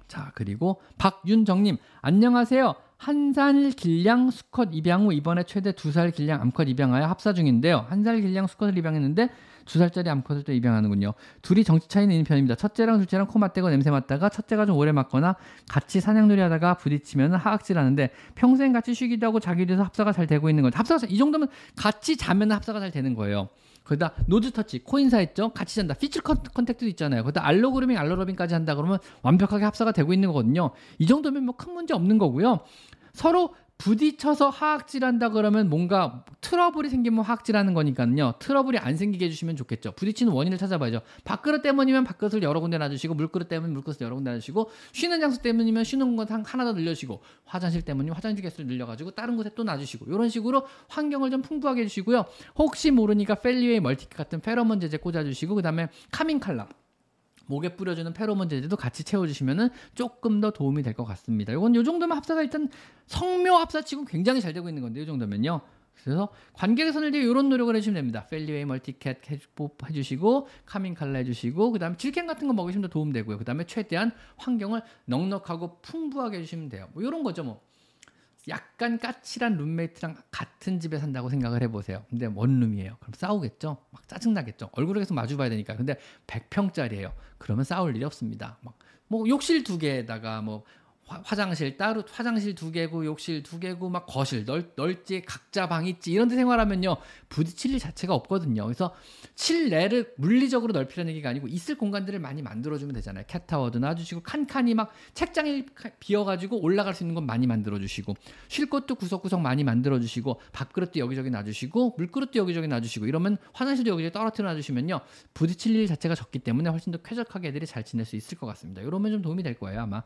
자, 그리고 박윤정님, 안녕하세요. 한 살 길냥 수컷 입양 후 이번에 최대 두 살 길냥 암컷 입양하여 합사 중인데요. 한 살 길냥 수컷을 입양했는데 두 살짜리 암컷을 또 입양하는군요. 둘이 덩치 차이는 있는 편입니다. 첫째랑 둘째랑 코 맞대고 냄새 맡다가 첫째가 좀 오래 맡거나 같이 사냥놀이 하다가 부딪히면 하악질 하는데 평생 같이 쉬기도 하고 자기도 해서 합사가 잘 되고 있는 거죠. 합사가 이 정도면 같이 자면 합사가 잘 되는 거예요. 거기다 nose touch, 코인사 했죠? 같이 잔다. physical contact도 있잖아요. 거기다 allogrooming, allorubbing까지 한다 그러면 완벽하게 합사가 되고 있는 거거든요. 이 정도면 뭐 큰 문제 없는 거고요. 서로 부딪혀서 하악질한다 그러면 뭔가 트러블이 생기면 하악질하는 거니까요. 트러블이 안 생기게 해주시면 좋겠죠. 부딪히는 원인을 찾아봐야죠. 밥그릇 때문이면 밥그릇을 여러 군데 놔주시고 물그릇 때문에 물그릇을 여러 군데 놔주시고 쉬는 장소 때문이면 쉬는 곳 하나 더 늘려주시고 화장실 때문이면 화장실 개수를 늘려가지고 다른 곳에 또 놔주시고 이런 식으로 환경을 좀 풍부하게 해주시고요. 혹시 모르니까 Feliway MultiCat 같은 페로몬 제제 꽂아주시고 그 다음에 calming collar 목에 뿌려주는 페로몬 제제도 같이 채워주시면 조금 더 도움이 될 것 같습니다. 이건 요 정도면 합사가 일단 성묘 합사치고 굉장히 잘 되고 있는 건데 이 정도면요. 그래서 관계 개선을 위해 이런 노력을 해주시면 됩니다. Feliway MultiCat 해주시고 calming collar 해주시고 그 다음에 Zylkene 같은 거 먹으시면 더 도움 되고요. 그 다음에 최대한 환경을 넉넉하고 풍부하게 해주시면 돼요. 뭐 이런 거죠 뭐. 약간 까칠한 룸메이트랑 같은 집에 산다고 생각을 해보세요. 근데 원룸이에요. 그럼 싸우겠죠? 막 짜증나겠죠? 얼굴을 계속 마주봐야 되니까. 근데 100평짜리예요. 그러면 싸울 일이 없습니다. 막, 뭐 욕실 두 개에다가 뭐 화 장실 따로 화장실 두 개고 욕실 두 개고 막 거실 넓 넓지 각자 방 있지 이런 데 생활하면요 부딪힐 일 자체가 없거든요. 그래서 실내를 물리적으로 넓히려는 얘기가 아니고 있을 공간들을 많이 만들어주면 되잖아요. 캣타워도 놔주시고 칸칸이 막 책장이 비어가지고 올라갈 수 있는 건 많이 만들어주시고 쉴 곳도 구석구석 많이 만들어주시고 밥그릇도 여기저기 놔주시고 물그릇도 여기저기 놔주시고 이러면 화장실도 여기저기 떨어뜨려 놔주시면요 부딪힐 일 자체가 적기 때문에 훨씬 더 쾌적하게 애들이 잘 지낼 수 있을 것 같습니다. 이러면 좀 도움이 될 거예요 아마.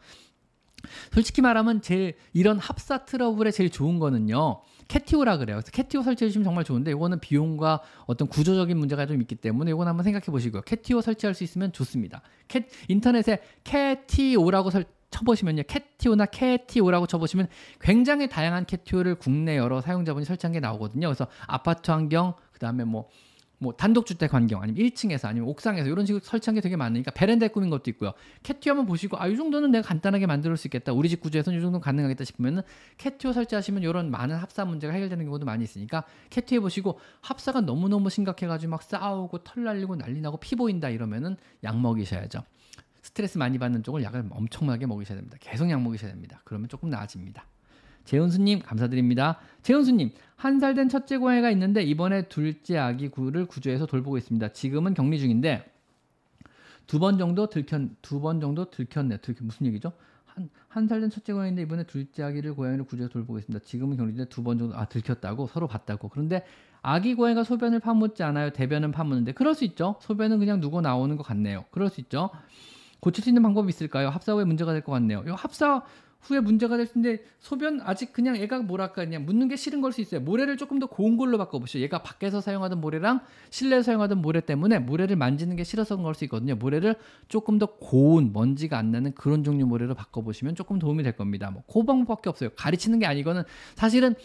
솔직히 말하면 제일 이런 합사 트러블에 제일 좋은 거는요. catio라 그래요. 그래서 catio 설치해 주시면 정말 좋은데 이거는 비용과 어떤 구조적인 문제가 좀 있기 때문에 이건 한번 생각해 보시고요. catio 설치할 수 있으면 좋습니다. 캐, 인터넷에 catio라고 설 쳐보시면요. catio나 catio라고 쳐보시면 굉장히 다양한 catio를 국내 여러 사용자분이 설치한 게 나오거든요. 그래서 아파트 환경, 그 다음에 뭐 뭐 단독주택 환경 아니면 1층에서 아니면 옥상에서 이런 식으로 설치한 게 되게 많으니까 베란다에 꾸민 것도 있고요. catio 한번 보시고 아 이 정도는 내가 간단하게 만들 수 있겠다. 우리 집 구조에서는 이 정도는 가능하겠다 싶으면은 catio 설치하시면 이런 많은 합사 문제가 해결되는 경우도 많이 있으니까 catio 보시고 합사가 너무너무 심각해가지고 막 싸우고 털 날리고 난리 나고 피 보인다 이러면은 약 먹이셔야죠. 스트레스 많이 받는 쪽을 약을 엄청나게 먹이셔야 됩니다. 계속 약 먹이셔야 됩니다. 그러면 조금 나아집니다. 재훈수님 감사드립니다. 재훈수님 한 살 된 첫째 고양이가 있는데 이번에 둘째 아기 구를 구조해서 돌보고 있습니다. 지금은 격리 중인데 두 번 정도 들켰 두 번 정도 들켰네. 들켰 무슨 얘기죠? 한 한 살 된 첫째 고양이인데 이번에 둘째 아기를 고양이를 구조해서 돌보고 있습니다. 지금은 격리 중인데 두 번 정도 아 들켰다고 서로 봤다고. 그런데 아기 고양이가 소변을 파묻지 않아요. 대변은 파묻는데 그럴 수 있죠. 소변은 그냥 누고 나오는 것 같네요. 그럴 수 있죠. 고칠 수 있는 방법이 있을까요? 합사 후에 문제가 될 것 같네요. 이 합사 후에 문제가 될 텐데 소변 아직 그냥 얘가 뭐랄까 그냥 묻는 게 싫은 걸 수 있어요. 모래를 조금 더 고운 걸로 바꿔보시죠. 얘가 밖에서 사용하던 모래랑 실내에서 사용하던 모래 때문에 모래를 만지는 게 싫어서 그런 걸 수 있거든요. 모래를 조금 더 고운 먼지가 안 나는 그런 종류 모래로 바꿔보시면 조금 도움이 될 겁니다. 뭐 그 방법밖에 없어요. 가르치는 게 아니고는 사실은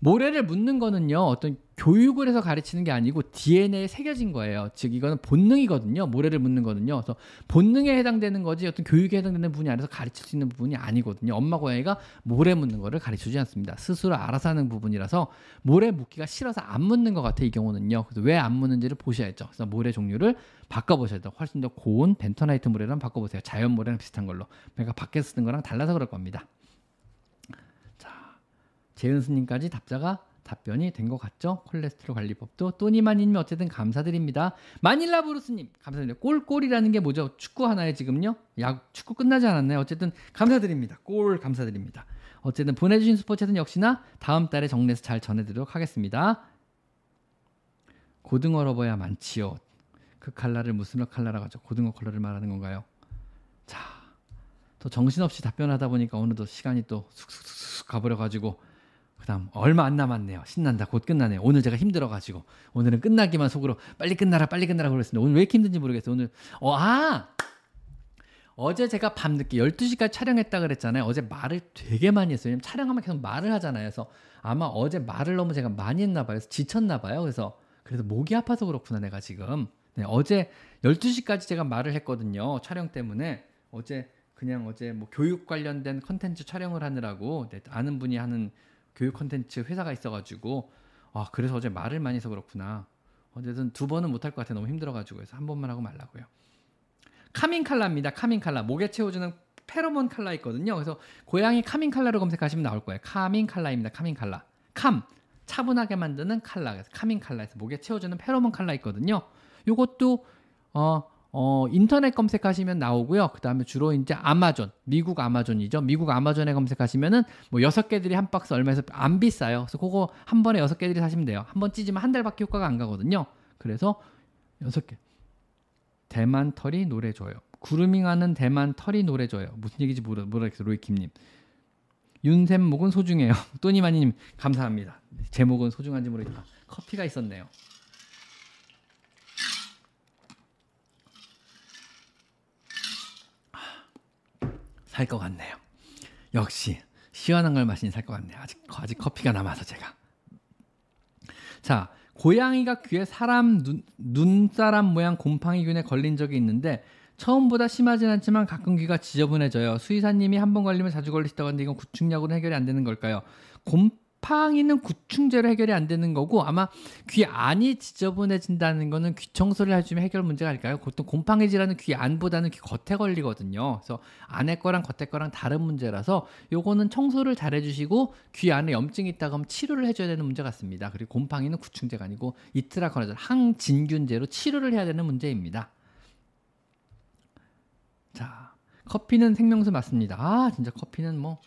모래를 묻는 거는요 어떤 교육을 해서 가르치는 게 아니고 DNA에 새겨진 거예요. 즉 이거는 본능이거든요. 모래를 묻는 거는요. 그래서 본능에 해당되는 거지 어떤 교육에 해당되는 부분이 아니라서 가르칠 수 있는 부분이 아니거든요. 엄마 고양이가 모래 묻는 거를 가르쳐주지 않습니다. 스스로 알아서 하는 부분이라서 모래 묻기가 싫어서 안 묻는 것 같아 이 경우는요. 그래서 왜 안 묻는지를 보셔야죠. 그래서 모래 종류를 바꿔보셔야 돼요. 훨씬 더 고운 벤터나이트 모래랑 바꿔보세요. 자연 모래랑 비슷한 걸로. 그러니까 밖에서 쓰는 거랑 달라서 그럴 겁니다. 재은스님까지 답자가 답변이 된 것 같죠? 콜레스테롤 관리법도 또니마님 어쨌든 감사드립니다. 마닐라 브루스님 감사드립니다. 꼴꼴이라는 게 뭐죠? 축구 하나에 지금요? 야 축구 끝나지 않았나요? 어쨌든 감사드립니다. 골 감사드립니다. 어쨌든 보내주신 스포츠는 역시나 다음 달에 정리해서 잘 전해드리도록 하겠습니다. 고등어 러버야 많지요. 그 칼라를 무슨 칼라라고 하죠? 고등어 컬러를 말하는 건가요? 자, 또 정신없이 답변하다 보니까 어느덧 시간이 또 쑥쑥쑥 가버려가지고 그다음 얼마 안 남았네요. 신난다. 곧 끝나네요. 오늘 제가 힘들어 가지고 오늘은 끝나기만 속으로 빨리 끝나라 빨리 끝나라 그랬습니다. 오늘 왜 이렇게 힘든지 모르겠어요. 오늘 어, 아 어제 제가 밤늦게 12시까지 촬영했다 그랬잖아요. 어제 말을 되게 많이 했어요. 왜냐면 촬영하면 계속 말을 하잖아요. 그래서 아마 어제 말을 너무 제가 많이 했나 봐요. 그래서 지쳤나 봐요. 그래서 그래서 목이 아파서 그렇구나 내가 지금. 네, 어제 12시까지 제가 말을 했거든요. 촬영 때문에 어제 그냥 어제 뭐 교육 관련된 컨텐츠 촬영을 하느라고 네, 아는 분이 하는 교육 컨텐츠 회사가 있어가지고 아 그래서 어제 말을 많이 해서 그렇구나. 어쨌든 두 번은 못할 것 같아 너무 힘들어가지고 해서 한 번만 하고 말라고요. 카민 칼라입니다. 카민 칼라 목에 채워주는 페로몬 칼라 있거든요. 그래서 고양이 카민 칼라로 검색하시면 나올 거예요. 카민 칼라입니다. 카민 칼라. 캄 차분하게 만드는 칼라. 그래서 카민 칼라에서 목에 채워주는 페로몬 칼라 있거든요. 요것도 어, 어, 인터넷 검색하시면 나오고요. 그 다음에 주로 이제 아마존, 미국 아마존이죠. 미국 아마존에 검색하시면은 뭐 여섯 개들이 한 박스 얼마에서 안 비싸요. 그래서 그거 한 번에 여섯 개들이 사시면 돼요. 한 번 찢으면 한 달밖에 효과가 안 가거든요. 그래서 여섯 개. 대만 털이 노래 줘요. 구루밍하는 대만 털이 노래 줘요. 무슨 얘기인지 모르, 모르겠어요. 로이킴님. 윤샘 목은 소중해요. 또니마니님 감사합니다. 제목은 소중한지 모르겠다. 커피가 있었네요. 살 것 같네요. 역시 시원한 걸 마시니 살 것 같네요. 아직 아직 커피가 남아서 제가. 자, 고양이가 귀에 사람 눈, 눈사람 모양 곰팡이균에 걸린 적이 있는데 처음보다 심하진 않지만 가끔 귀가 지저분해져요. 수의사님이 한 번 걸리면 자주 걸리시다고 하는데 이건 구충약으로 해결이 안 되는 걸까요? 곰 곰팡이는 구충제로 해결이 안 되는 거고 아마 귀 안이 지저분해진다는 거는 귀 청소를 해주면 해결 문제가 아닐까요? 보통 곰팡이 질환은 귀 안보다는 귀 겉에 걸리거든요. 그래서 안에 거랑 겉에 거랑 다른 문제라서 요거는 청소를 잘 해주시고 귀 안에 염증이 있다고 하면 치료를 해줘야 되는 문제 같습니다. 그리고 곰팡이는 구충제가 아니고 이트라코나졸 항진균제로 치료를 해야 되는 문제입니다. 자, 커피는 생명수 맞습니다. 아, 진짜 커피는 뭐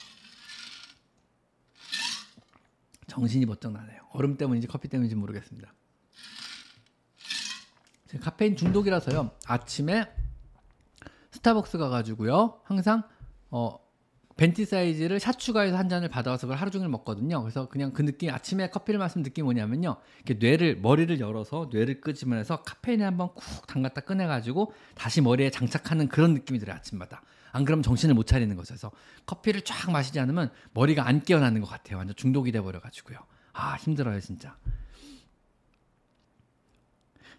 정신이 번쩍 나네요. 얼음 때문인지 커피 때문인지 모르겠습니다. 카페인 중독이라서요. 아침에 스타벅스 가가지고요. 항상 어 벤티 사이즈를 샷 추가해서 한 잔을 받아와서 그걸 하루 종일 먹거든요. 그래서 그냥 그 느낌 아침에 커피를 마시는 느낌이 뭐냐면요. 이렇게 뇌를 머리를 열어서 뇌를 끄집어내서 카페인을 한번 쿡 담갔다 꺼내가지고 다시 머리에 장착하는 그런 느낌이 들어요 아침마다. 안 그러면 정신을 못 차리는 거죠. 그래서 커피를 쫙 마시지 않으면 머리가 안 깨어나는 것 같아요. 완전 중독이 돼 버려 가지고요. 아 힘들어요 진짜.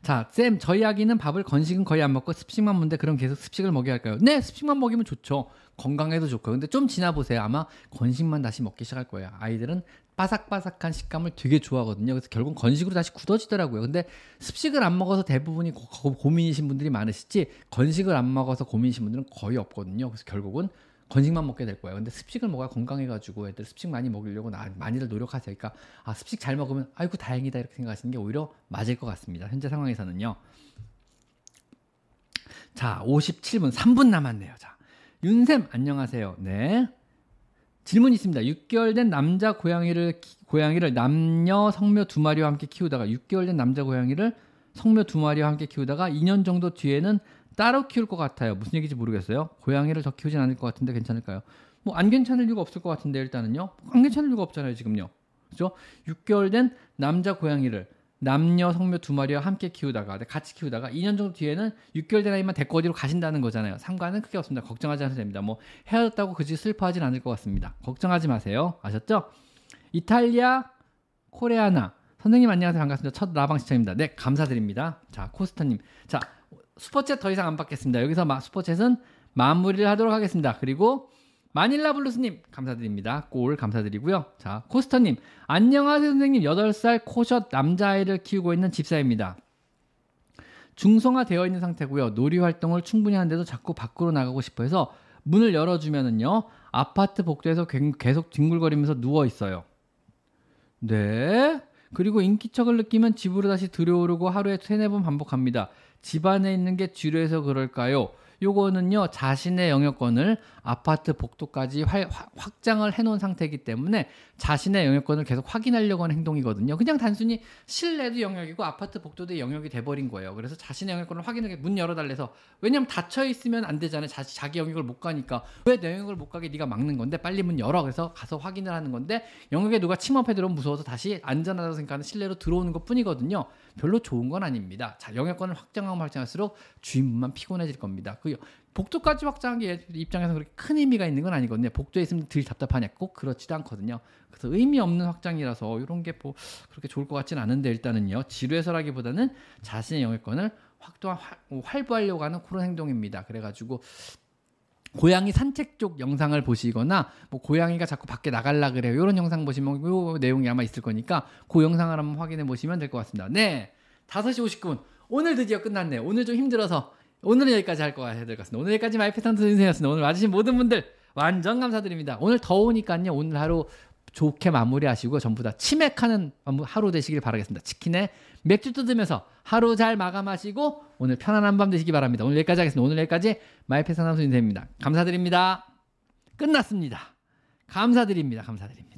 자, 쌤, 저희 아기는 밥을 건식은 거의 안 먹고 습식만 먹는데 그럼 계속 습식을 먹여야 할까요? 네, 습식만 먹이면 좋죠. 건강에도 좋고. 근데 좀 지나 보세요. 아마 건식만 다시 먹기 시작할 거예요. 아이들은 바삭바삭한 식감을 되게 좋아하거든요. 그래서 결국 건식으로 다시 굳어지더라고요. 근데 습식을 안 먹어서 대부분이 고, 고민이신 분들이 많으시지 건식을 안 먹어서 고민이신 분들은 거의 없거든요. 그래서 결국은 건식만 먹게 될 거예요. 근데 습식을 먹어야 건강해가지고 애들 습식 많이 먹이려고 나, 많이들 노력하세요. 그러니까 아 습식 잘 먹으면 아이고 다행이다 이렇게 생각하시는 게 오히려 맞을 것 같습니다. 현재 상황에서는요. 자, 57분 3분 남았네요. 자, 윤쌤 안녕하세요. 네. 질문 있습니다. 6개월 된 남자 고양이를 고양이를 남녀 성묘 두 마리와 함께 키우다가 6개월 된 남자 고양이를 성묘 두 마리와 함께 키우다가 2년 정도 뒤에는 따로 키울 것 같아요. 무슨 얘기인지 모르겠어요. 고양이를 더 키우진 않을 것 같은데 괜찮을까요? 뭐 안 괜찮을 이유가 없을 것 같은데 일단은요. 안 괜찮을 이유가 없잖아요, 지금요. 그죠? 6개월 된 남자 고양이를 남녀 성묘 두 마리와 함께 키우다가 같이 키우다가 2년 정도 뒤에는 6개월 된 아이만 데리고 어디로 가신다는 거잖아요. 상관은 크게 없습니다. 걱정하지 않으셔도 됩니다. 뭐 헤어졌다고 그지 슬퍼하진 않을 것 같습니다. 걱정하지 마세요. 아셨죠? 이탈리아 코레아나 선생님 안녕하세요 반갑습니다. 첫 라방 시청입니다. 네 감사드립니다. 자 코스터님 자 슈퍼챗 더 이상 안 받겠습니다. 여기서 마, 슈퍼챗은 마무리를 하도록 하겠습니다. 그리고 마닐라 블루스님 감사드립니다. 골 감사드리고요. 자 코스터님 안녕하세요 선생님 8살 코숏 남자아이를 키우고 있는 집사입니다. 중성화 되어 있는 상태고요. 놀이 활동을 충분히 하는데도 자꾸 밖으로 나가고 싶어 해서 문을 열어주면은요 아파트 복도에서 계속 뒹굴거리면서 누워 있어요. 네. 그리고 인기척을 느끼면 집으로 다시 들어오르고 하루에 세네 번 반복합니다. 집 안에 있는 게 지루해서 그럴까요? 요거는요 자신의 영역권을 아파트 복도까지 활, 확장을 해놓은 상태이기 때문에 자신의 영역권을 계속 확인하려고 하는 행동이거든요. 그냥 단순히 실내도 영역이고 아파트 복도도 영역이 돼버린 거예요. 그래서 자신의 영역권을 확인하게 문 열어달래서 왜냐면 닫혀 있으면 안 되잖아요. 자, 자기 영역을 못 가니까 왜 내 영역을 못 가게 네가 막는 건데 빨리 문 열어 그래서 가서 확인을 하는 건데 영역에 누가 침입해 들어오면 무서워서 다시 안전하다고 생각하는 실내로 들어오는 것 뿐이거든요. 별로 좋은 건 아닙니다. 자 영역권을 확장하면 확장할수록 주인분만 피곤해질 겁니다. 그 복도까지 확장한 게 입장에서 그렇게 큰 의미가 있는 건 아니거든요. 복도에 있으면 들 답답하냐 꼭 그렇지도 않거든요. 그래서 의미 없는 확장이라서 이런 게 뭐 그렇게 좋을 것 같지는 않은데 일단은요 지루해서라기보다는 자신의 영역권을 확도화 활, 활부하려고 하는 그런 행동입니다. 그래가지고 고양이 산책 쪽 영상을 보시거나 뭐 고양이가 자꾸 밖에 나갈라 그래요. 이런 영상 보시면 요 내용이 아마 있을 거니까 그 영상을 한번 확인해 보시면 될 것 같습니다. 네. 5시 50분. 오늘 드디어 끝났네요. 오늘 좀 힘들어서 오늘은 여기까지 할 거 해야 될 것 같습니다. 오늘 여기까지 마이페탄트 선생님이었습니다. 오늘 와주신 모든 분들 완전 감사드립니다. 오늘 더우니까요. 오늘 하루 좋게 마무리하시고 전부 다 치맥하는 하루 되시길 바라겠습니다. 치킨에 맥주 뜯으면서 하루 잘 마감하시고 오늘 편안한 밤 되시기 바랍니다. 오늘 여기까지 하겠습니다. 오늘 여기까지 마이페 상담소 인생입니다. 감사드립니다. 끝났습니다. 감사드립니다. 감사드립니다.